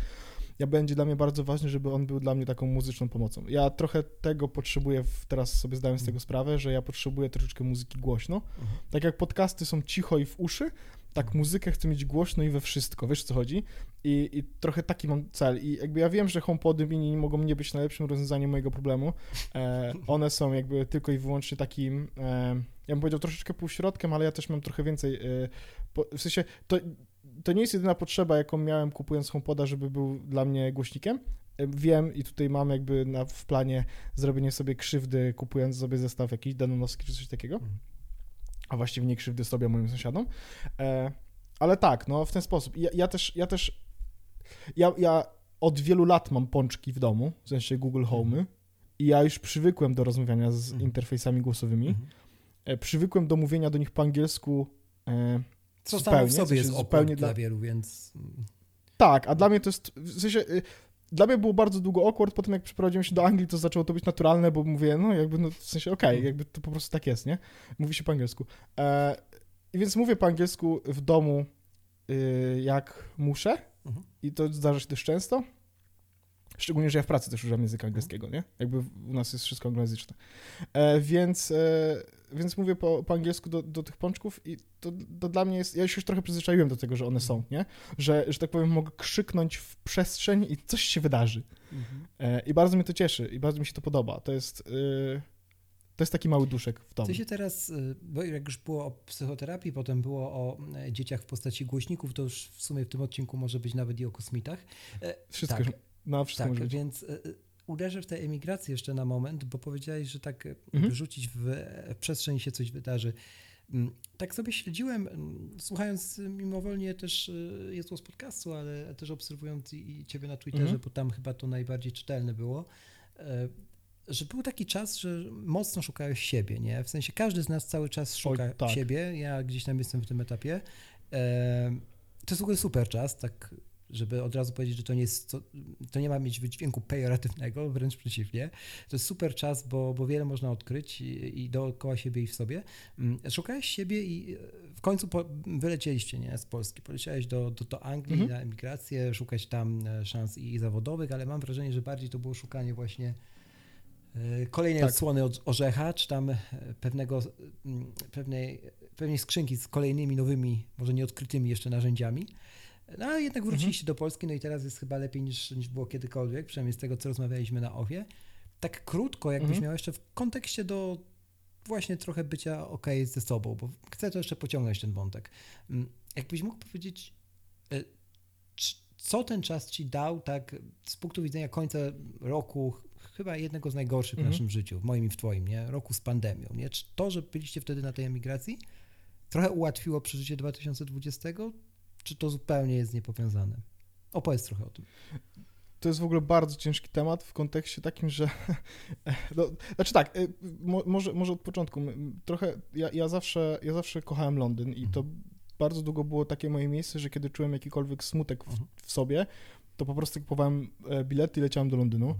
ja będzie dla mnie bardzo ważny, żeby on był dla mnie taką muzyczną pomocą. Ja trochę tego potrzebuję, w, teraz sobie zdałem z tego sprawę, że ja potrzebuję troszeczkę muzyki głośno. Tak jak podcasty są cicho i w uszy, tak muzykę chcę mieć głośno i we wszystko, wiesz o co chodzi? I, I trochę taki mam cel. I jakby ja wiem, że HomePody mini mogą nie być najlepszym rozwiązaniem mojego problemu. E, (laughs) one są jakby tylko i wyłącznie takim, e, ja bym powiedział troszeczkę półśrodkiem, ale ja też mam trochę więcej, e, po, w sensie to, to nie jest jedyna potrzeba, jaką miałem kupując HomePoda, żeby był dla mnie głośnikiem. E, Wiem i tutaj mam jakby na, w planie zrobienie sobie krzywdy, kupując sobie zestaw jakiś danonowski czy coś takiego. Mhm. A właściwie nie krzywdy sobie, a moim sąsiadom. E, ale tak, no w ten sposób. Ja, ja też, ja też, ja, ja od wielu lat mam pączki w domu, w sensie Google Home, i ja już przywykłem do rozmawiania z Mhm. interfejsami głosowymi. Mhm. E, przywykłem do mówienia do nich po angielsku. E, Co Zupełnie, w w sobie sensie jest zupełnie zupełnie dla- dla wielu, więc tak, a dla mnie to jest, w sensie, y, dla mnie było bardzo długo awkward, potem jak przeprowadziłem się do Anglii, to zaczęło to być naturalne, bo mówię, no jakby, no w sensie, okej, Mhm. jakby to po prostu tak jest, nie? Mówi się po angielsku. E, I więc mówię po angielsku w domu, y, jak muszę Mhm. i to zdarza się dość często. Szczególnie, że ja w pracy też używam języka angielskiego, nie? Jakby u nas jest wszystko anglojęzyczne. E, więc, e, więc mówię po, po angielsku do, do tych pączków i to, to dla mnie jest, ja się już trochę przyzwyczaiłem do tego, że one są, nie? Że, że tak powiem, mogę krzyknąć w przestrzeń i coś się wydarzy. E, I bardzo mnie to cieszy i bardzo mi się to podoba. To jest, e, to jest taki mały duszek w domu. Ty się teraz, y, bo jak już było o psychoterapii, potem było o e, dzieciach w postaci głośników, to już w sumie w tym odcinku może być nawet i o kosmitach. E, Wszystko, tak, no wszystko tak więc y, y, uderzę w tę emigrację jeszcze na moment, bo powiedziałeś, że tak y, Mhm. wyrzucić w, przestrzeń się coś wydarzy. Mm, Tak sobie śledziłem, mm, słuchając y, mimowolnie też y, jest głos podcastu, ale też obserwując i ciebie na Twitterze, Mhm. bo tam chyba to najbardziej czytelne było, e, że był taki czas, że mocno szukałeś siebie, nie? W sensie każdy z nas cały czas szuka tak. siebie, ja gdzieś tam jestem w tym etapie. E, To jest w ogóle super czas, tak żeby od razu powiedzieć, że to nie, jest, to, to nie ma mieć wydźwięku pejoratywnego, wręcz przeciwnie. To jest super czas, bo, bo wiele można odkryć i, i dookoła siebie i w sobie. Mm, Szukałeś siebie i e, w końcu po, wylecieliście nie, z Polski. Poleciałeś do, do, do Anglii Mhm. na emigrację, szukać tam e, szans i zawodowych, ale mam wrażenie, że bardziej to było szukanie właśnie e, kolejnej Tak. odsłony od orzecha, czy tam pewnego, pewnej, pewnej skrzynki z kolejnymi nowymi, może nieodkrytymi jeszcze narzędziami. No ale jednak wróciliście do Polski, no i teraz jest chyba lepiej niż, niż było kiedykolwiek, przynajmniej z tego, co rozmawialiśmy na OWIE. Tak krótko, jakbyś Mhm. miał jeszcze w kontekście do właśnie trochę bycia ok ze sobą, bo chcę to jeszcze pociągnąć ten wątek. Mm, Jakbyś mógł powiedzieć, e, co ten czas ci dał, tak z punktu widzenia końca roku, ch- chyba jednego z najgorszych w Mhm. naszym życiu, w moim i w twoim, nie? Roku z pandemią, nie? Czy to, że byliście wtedy na tej emigracji, trochę ułatwiło przeżycie 2020, czy to zupełnie jest niepowiązane? Opowiedz trochę o tym. To jest w ogóle bardzo ciężki temat w kontekście takim, że. (laughs) No, znaczy tak, y, mo, może, może od początku. Trochę. Ja, ja, zawsze, ja zawsze kochałem Londyn i to bardzo długo było takie moje miejsce, że kiedy czułem jakikolwiek smutek w, Mhm. w sobie, to po prostu kupowałem e, bilety i leciałem do Londynu.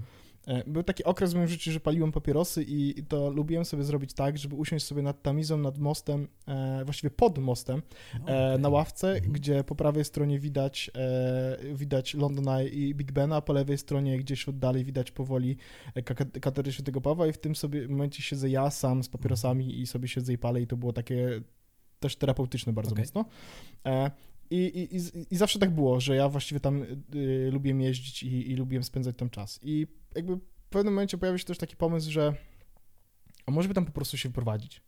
E, Był taki okres w moim życiu, że paliłem papierosy i to lubiłem sobie zrobić tak, żeby usiąść sobie nad tamizą, nad mostem, e, właściwie pod mostem, e, okej. na ławce, Mhm. gdzie po prawej stronie widać, widać London Eye i Big Bena, a po lewej stronie gdzieś od dalej widać powoli ka- katedrę Świętego Pawła i w tym sobie momencie siedzę ja sam z papierosami i sobie siedzę i palę i to było takie też terapeutyczne bardzo Okej. mocno. I, i, i, zawsze tak było, że ja właściwie tam y, lubiłem jeździć i, i lubiłem spędzać tam czas. I jakby w pewnym momencie pojawił się też taki pomysł, że a może by tam po prostu się wprowadzić.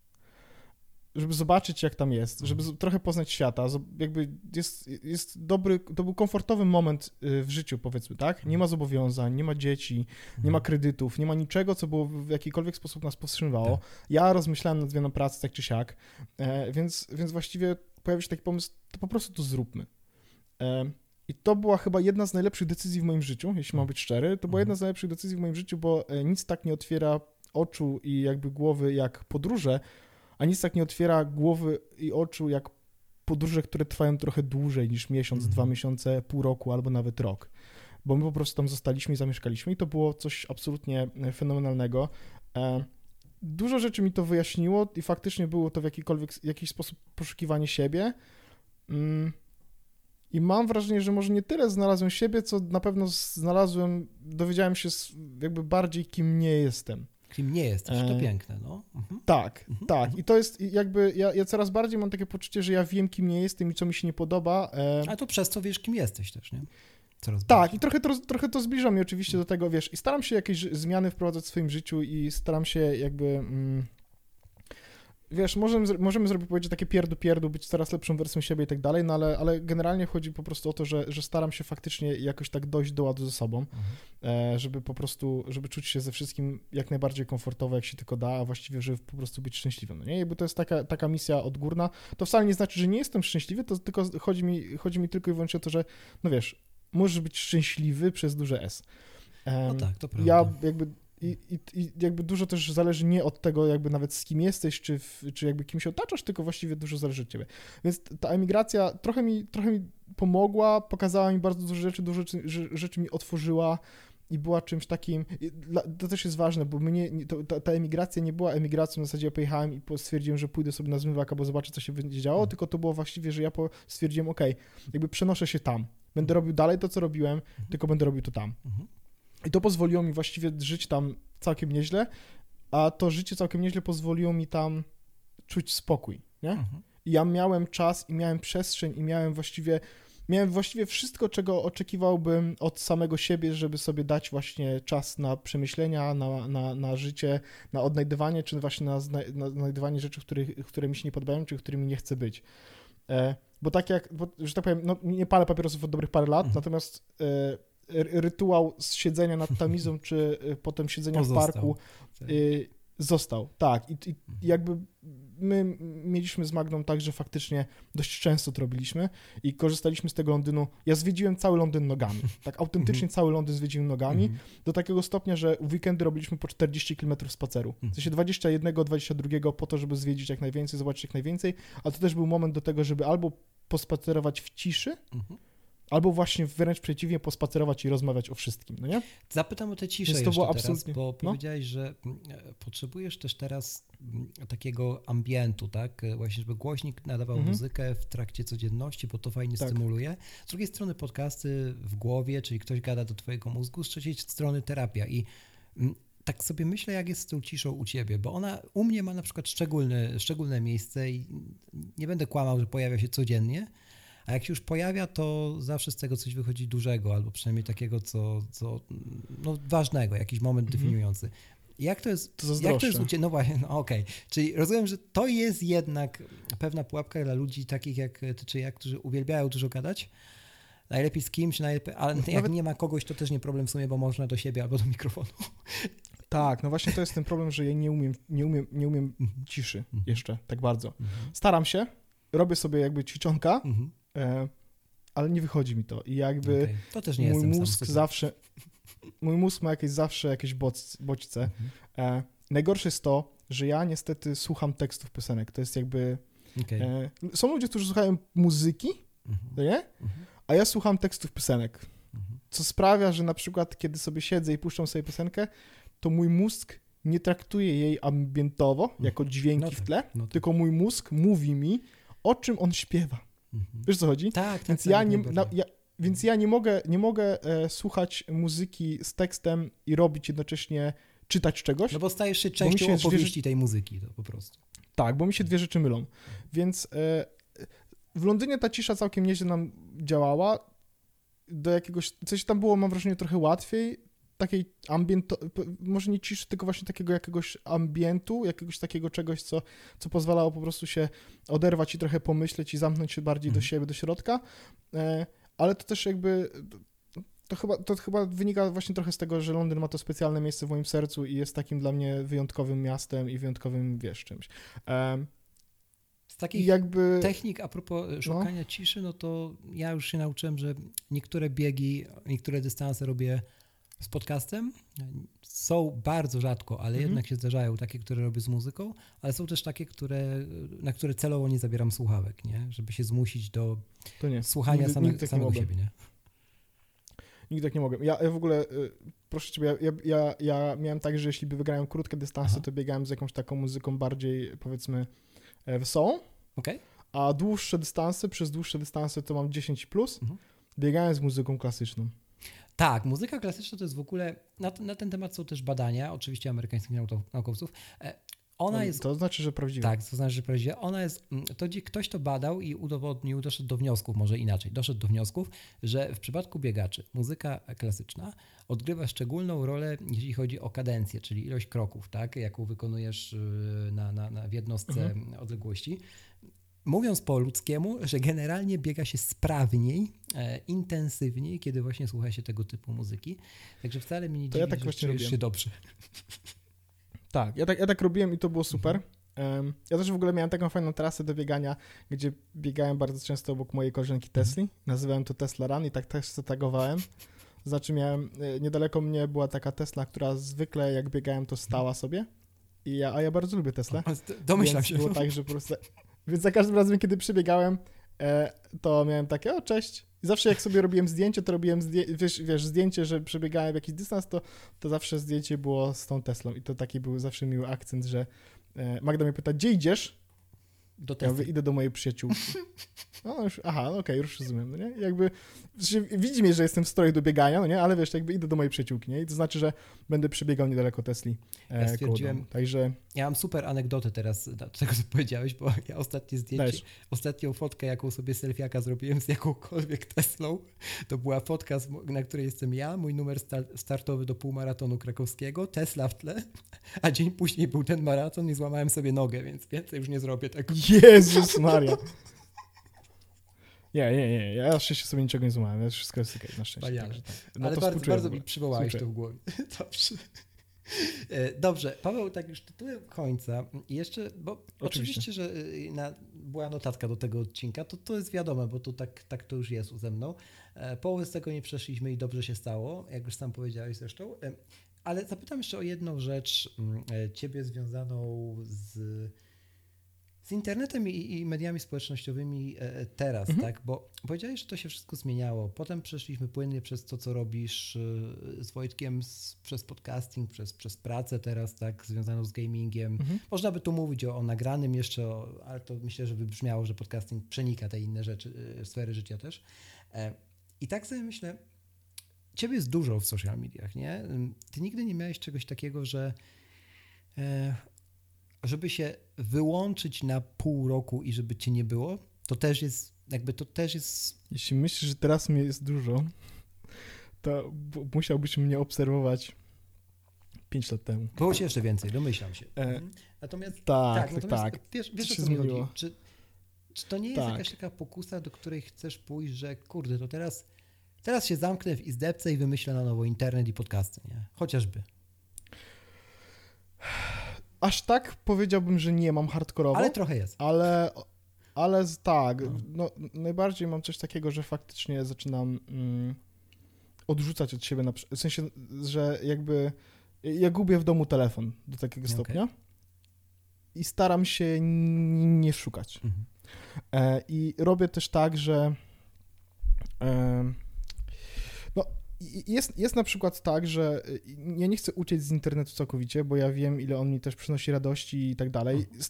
Żeby zobaczyć, jak tam jest, żeby z- trochę poznać świata. Jakby jest, jest dobry, to był komfortowy moment y, w życiu, powiedzmy, tak? Nie ma zobowiązań, nie ma dzieci, nie ma kredytów, nie ma niczego, co było w jakikolwiek sposób nas powstrzymywało. Ja rozmyślałem nad zmianą pracy tak czy siak, e, więc, więc właściwie pojawił się taki pomysł, to po prostu to zróbmy. E, I to była chyba jedna z najlepszych decyzji w moim życiu, jeśli mam być szczery. To była jedna z najlepszych decyzji w moim życiu, bo e, nic tak nie otwiera oczu i jakby głowy jak podróże, a nic tak nie otwiera głowy i oczu jak podróże, które trwają trochę dłużej niż miesiąc, Mhm. dwa miesiące, pół roku albo nawet rok. Bo my po prostu tam zostaliśmy i zamieszkaliśmy i to było coś absolutnie e, fenomenalnego. E, Dużo rzeczy mi to wyjaśniło i faktycznie było to w jakikolwiek, jakiś sposób poszukiwanie siebie. Mm. I mam wrażenie, że może nie tyle znalazłem siebie, co na pewno znalazłem, dowiedziałem się jakby bardziej, kim nie jestem. Kim nie jesteś, to E, piękne, no. Mhm. Tak, Mhm, tak. mhm. I to jest jakby, ja, ja coraz bardziej mam takie poczucie, że ja wiem, kim nie jestem i co mi się nie podoba. E, A to przez to wiesz, kim jesteś też, nie? Coraz Tak, bardziej. i trochę to, trochę to zbliża mnie oczywiście do tego, wiesz, i staram się jakieś zmiany wprowadzać w swoim życiu i staram się jakby, mm, wiesz, możemy, możemy zrobić, powiedzieć, takie pierdu pierdu, być coraz lepszą wersją siebie i tak dalej, no ale, ale generalnie chodzi po prostu o to, że, że staram się faktycznie jakoś tak dojść do ładu ze sobą, Mhm. e, żeby po prostu, żeby czuć się ze wszystkim jak najbardziej komfortowo, jak się tylko da, a właściwie, żeby po prostu być szczęśliwym, no nie? Jakby to jest taka, taka misja odgórna. To wcale nie znaczy, że nie jestem szczęśliwy, to tylko chodzi mi, chodzi mi tylko i wyłącznie o to, że, no wiesz, możesz być szczęśliwy przez duże S. No tak, to prawda. ja jakby i, i, i jakby dużo też zależy nie od tego jakby nawet z kim jesteś, czy, w, czy jakby kim się otaczasz, tylko właściwie dużo zależy od ciebie. Więc ta emigracja trochę mi, trochę mi pomogła, pokazała mi bardzo dużo rzeczy, dużo rzeczy, rzeczy mi otworzyła i była czymś takim, to też jest ważne, bo mnie, nie- to, ta, ta emigracja nie była emigracją, w zasadzie ja pojechałem i stwierdziłem, że pójdę sobie na zmywak albo zobaczę, co się będzie działo, Mhm. tylko to było właściwie, że ja stwierdziłem, ok, jakby przenoszę się tam, będę robił dalej to, co robiłem, tylko będę robił to tam. I to pozwoliło mi właściwie żyć tam całkiem nieźle, a to życie całkiem nieźle pozwoliło mi tam czuć spokój, nie? Mhm. I ja miałem czas i miałem przestrzeń i miałem właściwie, miałem właściwie wszystko, czego oczekiwałbym od samego siebie, żeby sobie dać właśnie czas na przemyślenia, na, na, na życie, na odnajdywanie, czy właśnie na, na znajdywanie rzeczy, których, które mi się nie podobają, czy którymi nie chcę być. E, bo tak jak, bo, że tak powiem, no, nie palę papierosów od dobrych parę lat, Mhm. natomiast e, rytuał z siedzenia nad tamizą, (laughs) czy e, potem siedzenia Pozostał. w parku Tak. y, został, tak. I, I Mhm. jakby my mieliśmy z Magdą tak, że faktycznie dość często to robiliśmy i korzystaliśmy z tego Londynu. Ja zwiedziłem cały Londyn nogami. (laughs) Tak autentycznie cały Londyn zwiedziłem nogami. Mhm. Do takiego stopnia, że w weekendy robiliśmy po 40 km spaceru. Mhm. W sensie 21, 22 po to, żeby zwiedzić jak najwięcej, zobaczyć jak najwięcej, ale to też był moment do tego, żeby albo pospacerować w ciszy, Mhm. Albo właśnie wręcz przeciwnie, pospacerować i rozmawiać o wszystkim, no nie? Zapytam o tę ciszę Więc to było teraz, absolutnie- bo no. powiedziałeś, że mm, e, potrzebujesz też teraz mm, takiego ambientu, tak? E, Właśnie, żeby głośnik nadawał Mhm. muzykę w trakcie codzienności, bo to fajnie Tak. stymuluje. Z drugiej strony podcasty w głowie, czyli ktoś gada do twojego mózgu, z trzeciej strony terapia i mm, tak sobie myślę, jak jest z tą ciszą u ciebie, bo ona u mnie ma na przykład szczególne, szczególne miejsce i nie będę kłamał, że pojawia się codziennie, a jak się już pojawia, to zawsze z tego coś wychodzi dużego, albo przynajmniej takiego, co, co no, ważnego, jakiś moment Mhm. definiujący. Jak to jest, To jak to jest zazdroszczę. u Ciebie? No właśnie, no okej. Czyli rozumiem, że to jest jednak pewna pułapka dla ludzi takich jak ty czy ja, którzy uwielbiają dużo gadać. Najlepiej z kimś, najlepiej, ale jak nie ma kogoś, to też nie problem w sumie, bo można do siebie albo do mikrofonu. Tak, no właśnie to jest ten problem, że ja nie umiem, nie umiem, nie umiem Mhm. ciszy Mhm. jeszcze tak bardzo. Mhm. Staram się, robię sobie jakby ćwiczonka, ale nie wychodzi mi to. I jakby Okej. To też nie mój mózg zawsze, mój mózg ma jakieś zawsze jakieś bodź, bodźce. Mhm. E, najgorsze jest to, że ja niestety słucham tekstów piosenek. To jest jakby... Okej. E, są ludzie, którzy słuchają muzyki, Mhm. nie? Mhm. A ja słucham tekstów piosenek. Mhm. co sprawia, że na przykład kiedy sobie siedzę i puszczam sobie piosenkę, to mój mózg nie traktuje jej ambientowo, Mhm. jako dźwięki No w tak, tle, no tak. tylko mój mózg mówi mi, o czym on śpiewa. Mhm. Wiesz co chodzi? Tak, tak. Więc tak, ja jak nie, na, ja, więc ja nie mogę, nie mogę e, słuchać muzyki z tekstem i robić jednocześnie, czytać czegoś. No bo stajesz się częścią się opowieści tej muzyki, to po prostu. Tak, bo mi się dwie rzeczy mylą. Więc e, w Londynie ta cisza całkiem nieźle nam działała. Do jakiegoś, coś tam było, mam wrażenie, trochę łatwiej. Takiej ambient, może nie ciszy, tylko właśnie takiego jakiegoś ambientu, jakiegoś takiego czegoś, co, co pozwalało po prostu się oderwać i trochę pomyśleć i zamknąć się bardziej do Mhm. siebie, do środka. E, ale to też jakby to chyba, to chyba wynika właśnie trochę z tego, że Londyn ma to specjalne miejsce w moim sercu i jest takim dla mnie wyjątkowym miastem i wyjątkowym, wiesz, czymś. Em, Z takich jakby... technik a propos e, szukania ciszy, no to ja już się nauczyłem, że niektóre biegi, niektóre dystanse robię z podcastem. Są bardzo rzadko, ale Mhm. jednak się zdarzają takie, które robię z muzyką, ale są też takie, które, na które celowo nie zabieram słuchawek, nie? żeby się zmusić do nie. słuchania Nigdy- same, nigdy tak nie samego mogłem. siebie. Nie? Nigdy tak nie mogę. Ja, ja w ogóle, y, proszę ciebie, ja, ja, ja, miałem tak, że jeśli by wygrałem krótkie dystanse, Aha. to biegałem z jakąś taką muzyką bardziej, powiedzmy, e, wesołą, Okej? a dłuższe dystanse, przez dłuższe dystanse to mam 10+, plus, Mhm. biegałem z muzyką klasyczną. Tak, muzyka klasyczna to jest w ogóle, na, ten- na ten temat są też badania, oczywiście amerykańskich naukowców-. E, Ona jest To znaczy, że prawdziwe. Tak, to znaczy, że prawdziwie ona jest, mm, to ktoś to badał i udowodnił, doszedł do wniosków, może inaczej, doszedł do wniosków, że w przypadku biegaczy muzyka klasyczna odgrywa szczególną rolę, jeśli chodzi o kadencję, czyli ilość kroków, tak, jaką wykonujesz yy, na, na, na, w jednostce Mhm. odległości. Mówiąc po ludzkiemu, że generalnie biega się sprawniej, e, intensywniej, kiedy właśnie słucha się tego typu muzyki. Także wcale mi nie To dziwi, ja tak że właśnie czujesz robiłem. się dobrze. (laughs) Tak, ja tak, ja tak robiłem i to było super. Em, ja też w ogóle miałem taką fajną trasę do biegania, gdzie biegałem bardzo często obok mojej koleżanki Tesli. Nazywałem to Tesla Run i tak też zatagowałem. Znaczy miałem, e, niedaleko mnie była taka Tesla, która zwykle jak biegałem to stała sobie. I ja, a ja bardzo lubię Tesla. (laughs) Domyślam się. było tak, że po prostu... Więc za każdym razem, kiedy przebiegałem, e, to miałem takie, o cześć. I zawsze jak sobie robiłem zdjęcie, to robiłem zdję- wiesz, wiesz, zdjęcie, że przebiegałem jakiś dystans, to, to zawsze zdjęcie było z tą Teslą. I to taki był zawsze miły akcent, że e, Magda mnie pyta, gdzie idziesz? Do Ja mówię, idę do mojej przyjaciółki. (laughs) No już, aha, no okej, już rozumiem, no nie? Jakby, widzi mnie, że jestem w stroju do biegania, no nie? Ale wiesz, jakby idę do mojej przyjaciółki, nie? I to znaczy, że będę przebiegał niedaleko Tesli e, Ja stwierdziłem-. Także Ja mam super anegdotę teraz do tego, co powiedziałeś, bo ja ostatnie zdjęcie, Dajesz. ostatnią fotkę, jaką sobie selfiaka zrobiłem z jakąkolwiek Teslą, to była fotka, na której jestem ja, mój numer sta- startowy do półmaratonu krakowskiego, Tesla w tle, a dzień później był ten maraton i złamałem sobie nogę, więc więcej już nie zrobię tego. Jezus Maria. Nie, nie, nie, ja szczęście sobie niczego nie złamałem, ja wszystko jest okej, na szczęście. Także tak. No Ale to bardzo, bardzo mi przywołałeś to w głowie. (laughs) Dobrze. E, Dobrze, Paweł, tak już tytułem końca. I jeszcze, bo oczywiście, Oczywiście. że y, na, była notatka do tego odcinka, to, to jest wiadome, bo to tak, tak to już jest ze mną. E, Połowy z tego nie przeszliśmy i dobrze się stało, jak już sam powiedziałeś zresztą. E, Ale zapytam jeszcze o jedną rzecz, mm, ciebie związaną z, z internetem i, i mediami społecznościowymi e, teraz, Mhm. tak? Bo powiedziałeś, że to się wszystko zmieniało. Potem przeszliśmy płynnie przez to, co robisz e, z Wojtkiem, z, przez podcasting, przez, przez pracę teraz, tak, związaną z gamingiem. Mhm. Można by tu mówić o, o nagranym jeszcze, o, ale to myślę, że wybrzmiało, że podcasting przenika te inne rzeczy, e, sfery życia też. E, I tak sobie myślę, ciebie jest dużo w social mediach, nie? Ty nigdy nie miałeś czegoś takiego, że e, żeby się wyłączyć na pół roku i żeby cię nie było, to też jest, jakby to też jest, Jeśli myślisz, że teraz mnie jest dużo, to musiałbyś mnie obserwować 5 lat temu. było się jeszcze więcej, domyślam się. E, Mhm. Natomiast Tak, tak, natomiast tak. wiesz, wiesz Co o się co mi chodzi? Czy, czy to nie jest Tak. jakaś taka pokusa, do której chcesz pójść, że kurde, to teraz, teraz się zamknę w izdebce i wymyślę na nowo internet i podcasty, nie? Chociażby. Aż tak powiedziałbym, że nie mam hardkorowo, Ale ale, trochę jest. ale, z- tak, No. najbardziej mam coś takiego, że faktycznie zaczynam mm, odrzucać od siebie, na, w sensie, że jakby ja gubię w domu telefon do takiego Okej. stopnia i staram się nie szukać. Mhm. E, I robię też tak, że e, jest, jest na przykład tak, że y, ja nie chcę uciec z internetu całkowicie, bo ja wiem, ile on mi też przynosi radości i tak dalej. Mhm.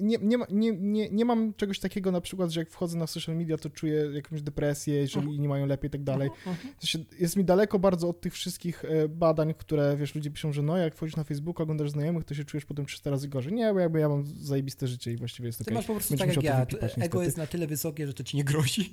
Nie, nie, nie, nie, nie, mam czegoś takiego na przykład, że jak wchodzę na social media, to czuję jakąś depresję, jeżeli Mhm. nie mają lepiej i tak dalej. Sensie jest mi daleko bardzo od tych wszystkich e, badań, które, wiesz, ludzie piszą, że no, jak wchodzisz na Facebooka, oglądasz znajomych, to się czujesz potem 300 razy gorzej. Nie, bo jakby ja mam zajebiste życie i właściwie jest Ty okej. masz po prostu Będziesz tak jak ja. wypipać, Ego niestety. jest na tyle wysokie, że to ci nie grozi. (laughs)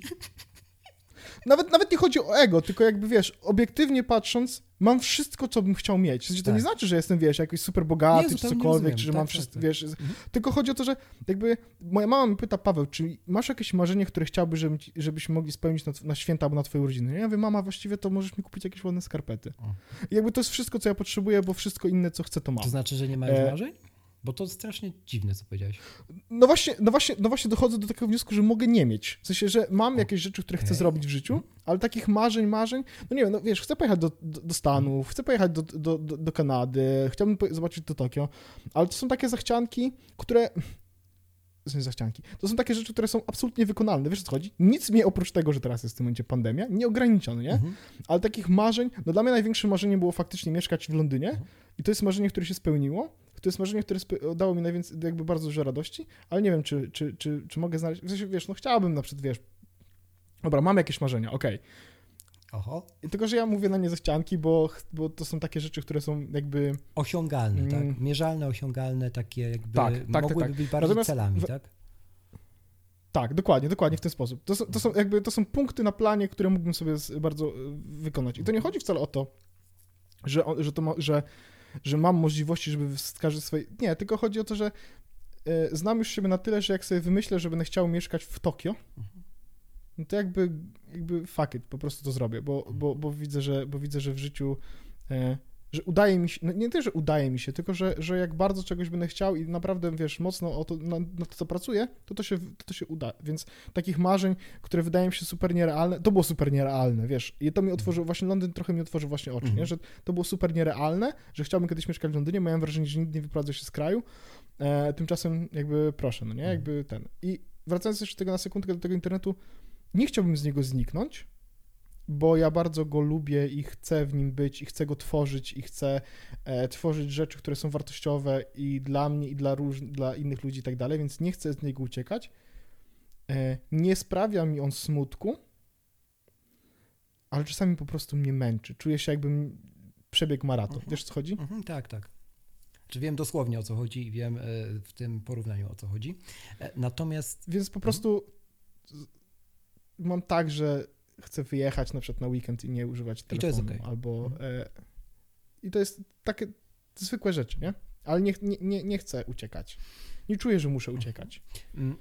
Nawet, nawet nie chodzi o ego, tylko jakby, wiesz, obiektywnie patrząc, mam wszystko, co bym chciał mieć. W sensie to Tak. nie znaczy, że jestem, wiesz, jakiś super bogaty, Nie, czy cokolwiek, czy że Tak, mam tak, wszystko, tak. wiesz, Mhm. tylko chodzi o to, że jakby moja mama mi pyta, Paweł, czy masz jakieś marzenie, które chciałby, żebym ci- żebyśmy mogli spełnić na, na święta albo na twoje urodziny? Ja mówię, mama, właściwie to możesz mi kupić jakieś ładne skarpety. O. I jakby to jest wszystko, co ja potrzebuję, bo wszystko inne, co chcę, to mam. To znaczy, że nie ma już E, marzeń? Bo to strasznie dziwne, co powiedziałeś. No właśnie, no, właśnie, no właśnie dochodzę do takiego wniosku, że mogę nie mieć. W sensie, że mam jakieś rzeczy, które chcę zrobić w życiu, ale takich marzeń, marzeń, no nie wiem, no wiesz, chcę pojechać do, do, do Stanów, chcę pojechać do, do, do, do Kanady, chciałbym zobaczyć to Tokio, ale to są takie zachcianki, które... To są zachcianki. To są takie rzeczy, które są absolutnie wykonalne. Wiesz o co chodzi? Nic mnie oprócz tego, że teraz jest w tym momencie pandemia, nie ograniczony, nie? Mhm. Ale takich marzeń, no dla mnie największym marzeniem było faktycznie mieszkać w Londynie i to jest marzenie, które się spełniło. To jest marzenie, które dało mi najwięcej, jakby bardzo dużo radości, ale nie wiem, czy, czy, czy, czy mogę znaleźć, w sensie, wiesz, no chciałbym na przykład, wiesz, dobra, mam jakieś marzenia, okej. Oho. I Tylko, że ja mówię na nie zachcianki, bo, bo to są takie rzeczy, które są jakby, Osiągalne, Mm. tak? Mierzalne, osiągalne, takie jakby Tak, tak, tak, mogłyby tak. być bardziej Natomiast celami, w- tak? tak, dokładnie, dokładnie w ten sposób. To są, to są jakby, to są punkty na planie, które mógłbym sobie bardzo y, wykonać. I to nie chodzi wcale o to, że, że, to ma, że, że mam możliwości, żeby wskażę swoje... Nie, tylko chodzi o to, że y, znam już siebie na tyle, że jak sobie wymyślę, że będę chciał mieszkać w Tokio, no to jakby, jakby fuck it, po prostu to zrobię, bo, bo, bo, widzę, że, bo widzę, że w życiu, e, że udaje mi się, no nie tyle, że udaje mi się, tylko, że, że jak bardzo czegoś będę chciał i naprawdę, wiesz, mocno o to, na, na to, co pracuję, to to, się, to to się uda, więc takich marzeń, które wydają mi się super nierealne, to było super nierealne, wiesz, i to mi otworzyło, właśnie Londyn trochę mi otworzył właśnie oczy, nie? Mhm. że to było super nierealne, że chciałbym kiedyś mieszkać w Londynie, miałem wrażenie, że nigdy nie wyprowadzę się z kraju, e, tymczasem jakby proszę, no nie, Mhm. jakby ten. I wracając jeszcze tego na sekundkę do tego internetu, nie chciałbym z niego zniknąć, bo ja bardzo go lubię i chcę w nim być, i chcę go tworzyć, i chcę e, tworzyć rzeczy, które są wartościowe i dla mnie, i dla, róż, dla innych ludzi i tak dalej, więc nie chcę z niego uciekać. E, nie sprawia mi on smutku, ale czasami po prostu mnie męczy. Czuję się jakbym przebiegł maraton. Mhm. Wiesz, co chodzi? Mhm, tak, tak. Czy wiem dosłownie o co chodzi i wiem e, w tym porównaniu o co chodzi. E, Natomiast Więc po prostu z- mam tak, że chcę wyjechać na przykład na weekend i nie używać telefonu. okej. Albo... Mhm. E, I to jest takie zwykłe rzeczy, nie? Ale nie, nie, nie, nie chcę uciekać. Nie czuję, że muszę uciekać. mm,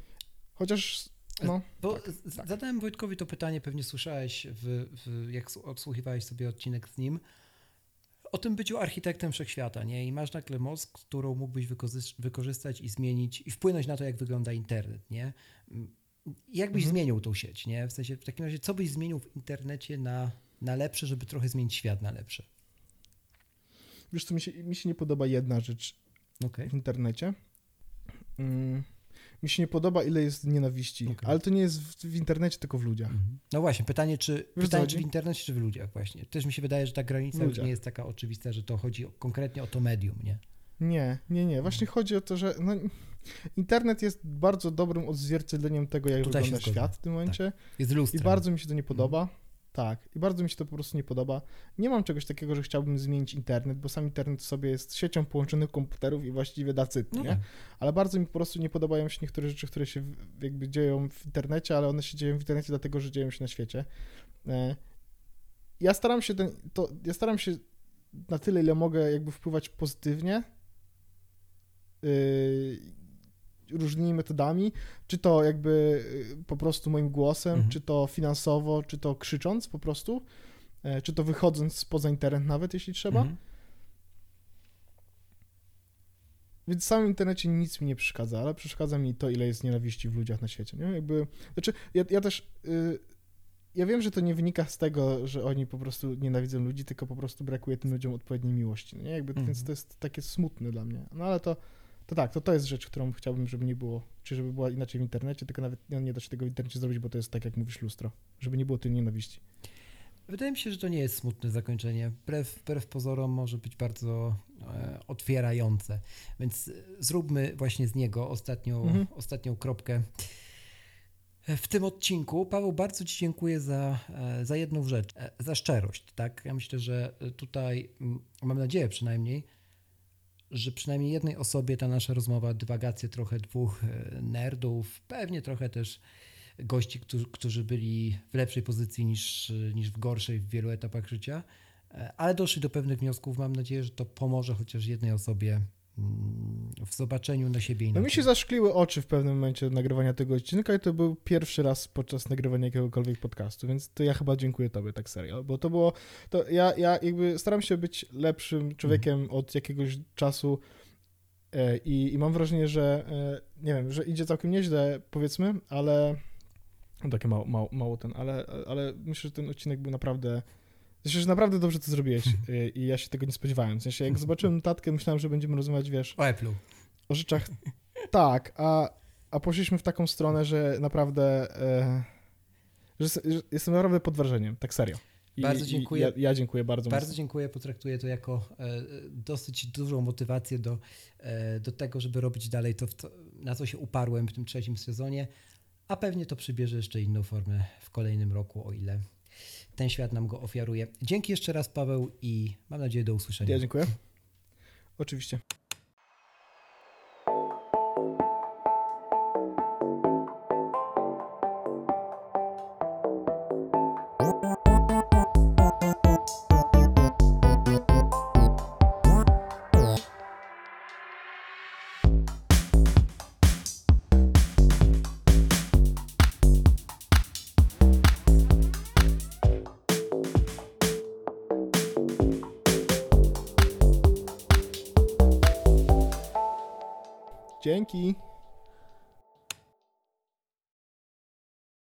Chociaż, no, Bo Tak, tak. zadałem Wojtkowi to pytanie, pewnie słyszałeś, w, w, jak odsłuchiwałeś sobie odcinek z nim, o tym byciu architektem wszechświata, nie? I masz nagle mózg, którą mógłbyś wykorzys- wykorzystać i zmienić, i wpłynąć na to, jak wygląda internet, nie? Jak byś Mhm. zmienił tą sieć, nie? W sensie, w takim razie, co byś zmienił w internecie na, na lepsze, żeby trochę zmienić świat na lepsze? wiesz co, mi się, mi się nie podoba jedna rzecz Okej. w internecie. Mm, mi się nie podoba, ile jest nienawiści, Okej. ale to nie jest w, w internecie, tylko w ludziach. Mhm. No właśnie, pytanie, czy, pytanie, czy w internecie, czy w ludziach właśnie. Też mi się wydaje, że ta granica już nie jest taka oczywista, że to chodzi o, konkretnie o to medium, nie? Nie, nie, nie. Właśnie Mhm. chodzi o to, że no, internet jest bardzo dobrym odzwierciedleniem tego, jak Tutaj wygląda świat w tym momencie. Jest I lustrem. bardzo mi się to nie podoba. Tak, i bardzo mi się to po prostu nie podoba. Nie mam czegoś takiego, że chciałbym zmienić internet, bo sam internet sobie jest siecią połączonych komputerów i właściwie dacyt, No nie? tak. Ale bardzo mi po prostu nie podobają się niektóre rzeczy, które się jakby dzieją w internecie, ale one się dzieją w internecie dlatego, że dzieją się na świecie. E, Ja staram się ten, to, ja staram się na tyle, ile mogę jakby wpływać pozytywnie yy, różnymi metodami, czy to jakby yy, po prostu moim głosem, Mhm. czy to finansowo, czy to krzycząc po prostu, e, czy to wychodząc poza internet nawet, jeśli trzeba. Mhm. Więc w samym internecie nic mi nie przeszkadza, ale przeszkadza mi to, ile jest nienawiści w ludziach na świecie, nie? Jakby, znaczy, ja, ja też, y, ja wiem, że to nie wynika z tego, że oni po prostu nienawidzą ludzi, tylko po prostu brakuje tym ludziom odpowiedniej miłości, nie? Jakby, Mhm. Więc to jest takie smutne dla mnie. No ale to, to tak, to to jest rzecz, którą chciałbym, żeby nie było, czy żeby była inaczej w internecie, tylko nawet nie, nie da się tego w internecie zrobić, bo to jest tak, jak mówisz, lustro, żeby nie było tej nienawiści. Wydaje mi się, że to nie jest smutne zakończenie. Wbrew, wbrew pozorom może być bardzo e, otwierające. Więc e, zróbmy właśnie z niego ostatnią, Mhm. ostatnią kropkę w tym odcinku. Paweł, bardzo Ci dziękuję za, e, za jedną rzecz, e, za szczerość. Tak? Ja myślę, że tutaj, mam nadzieję przynajmniej, że przynajmniej jednej osobie ta nasza rozmowa, dywagacje trochę dwóch e, nerdów, pewnie trochę też gości, którzy, byli w lepszej pozycji niż, niż w gorszej w wielu etapach życia, e, ale doszli do pewnych wniosków. Mam nadzieję, że to pomoże chociaż jednej osobie w zobaczeniu na siebie No inaczej. mi się zaszkliły oczy w pewnym momencie nagrywania tego odcinka i to był pierwszy raz podczas nagrywania jakiegokolwiek podcastu, więc to ja chyba dziękuję tobie tak serio, bo to było, to ja, ja jakby staram się być lepszym człowiekiem od jakiegoś czasu e, i, i mam wrażenie, że e, nie wiem, że idzie całkiem nieźle powiedzmy, ale no takie mało, mało, mało ten, ale, ale myślę, że ten odcinek był naprawdę Myślę, że naprawdę dobrze to zrobiłeś e, (laughs) i ja się tego nie spodziewałem. W sensie, jak zobaczyłem notatkę, myślałem, że będziemy rozmawiać, wiesz, O Apple'u. o rzeczach. Tak, a, a poszliśmy w taką stronę, że naprawdę. E, że, że jestem naprawdę pod wrażeniem, tak serio. I, Bardzo dziękuję. Ja, ja dziękuję bardzo. Bardzo mocno. dziękuję, potraktuję to jako e, dosyć dużą motywację do, e, do tego, żeby robić dalej to, co- na co się uparłem w tym trzecim sezonie, a pewnie to przybierze jeszcze inną formę w kolejnym roku, o ile ten świat nam go ofiaruje. Dzięki jeszcze raz, Paweł, i mam nadzieję do usłyszenia. Ja dziękuję. Oczywiście.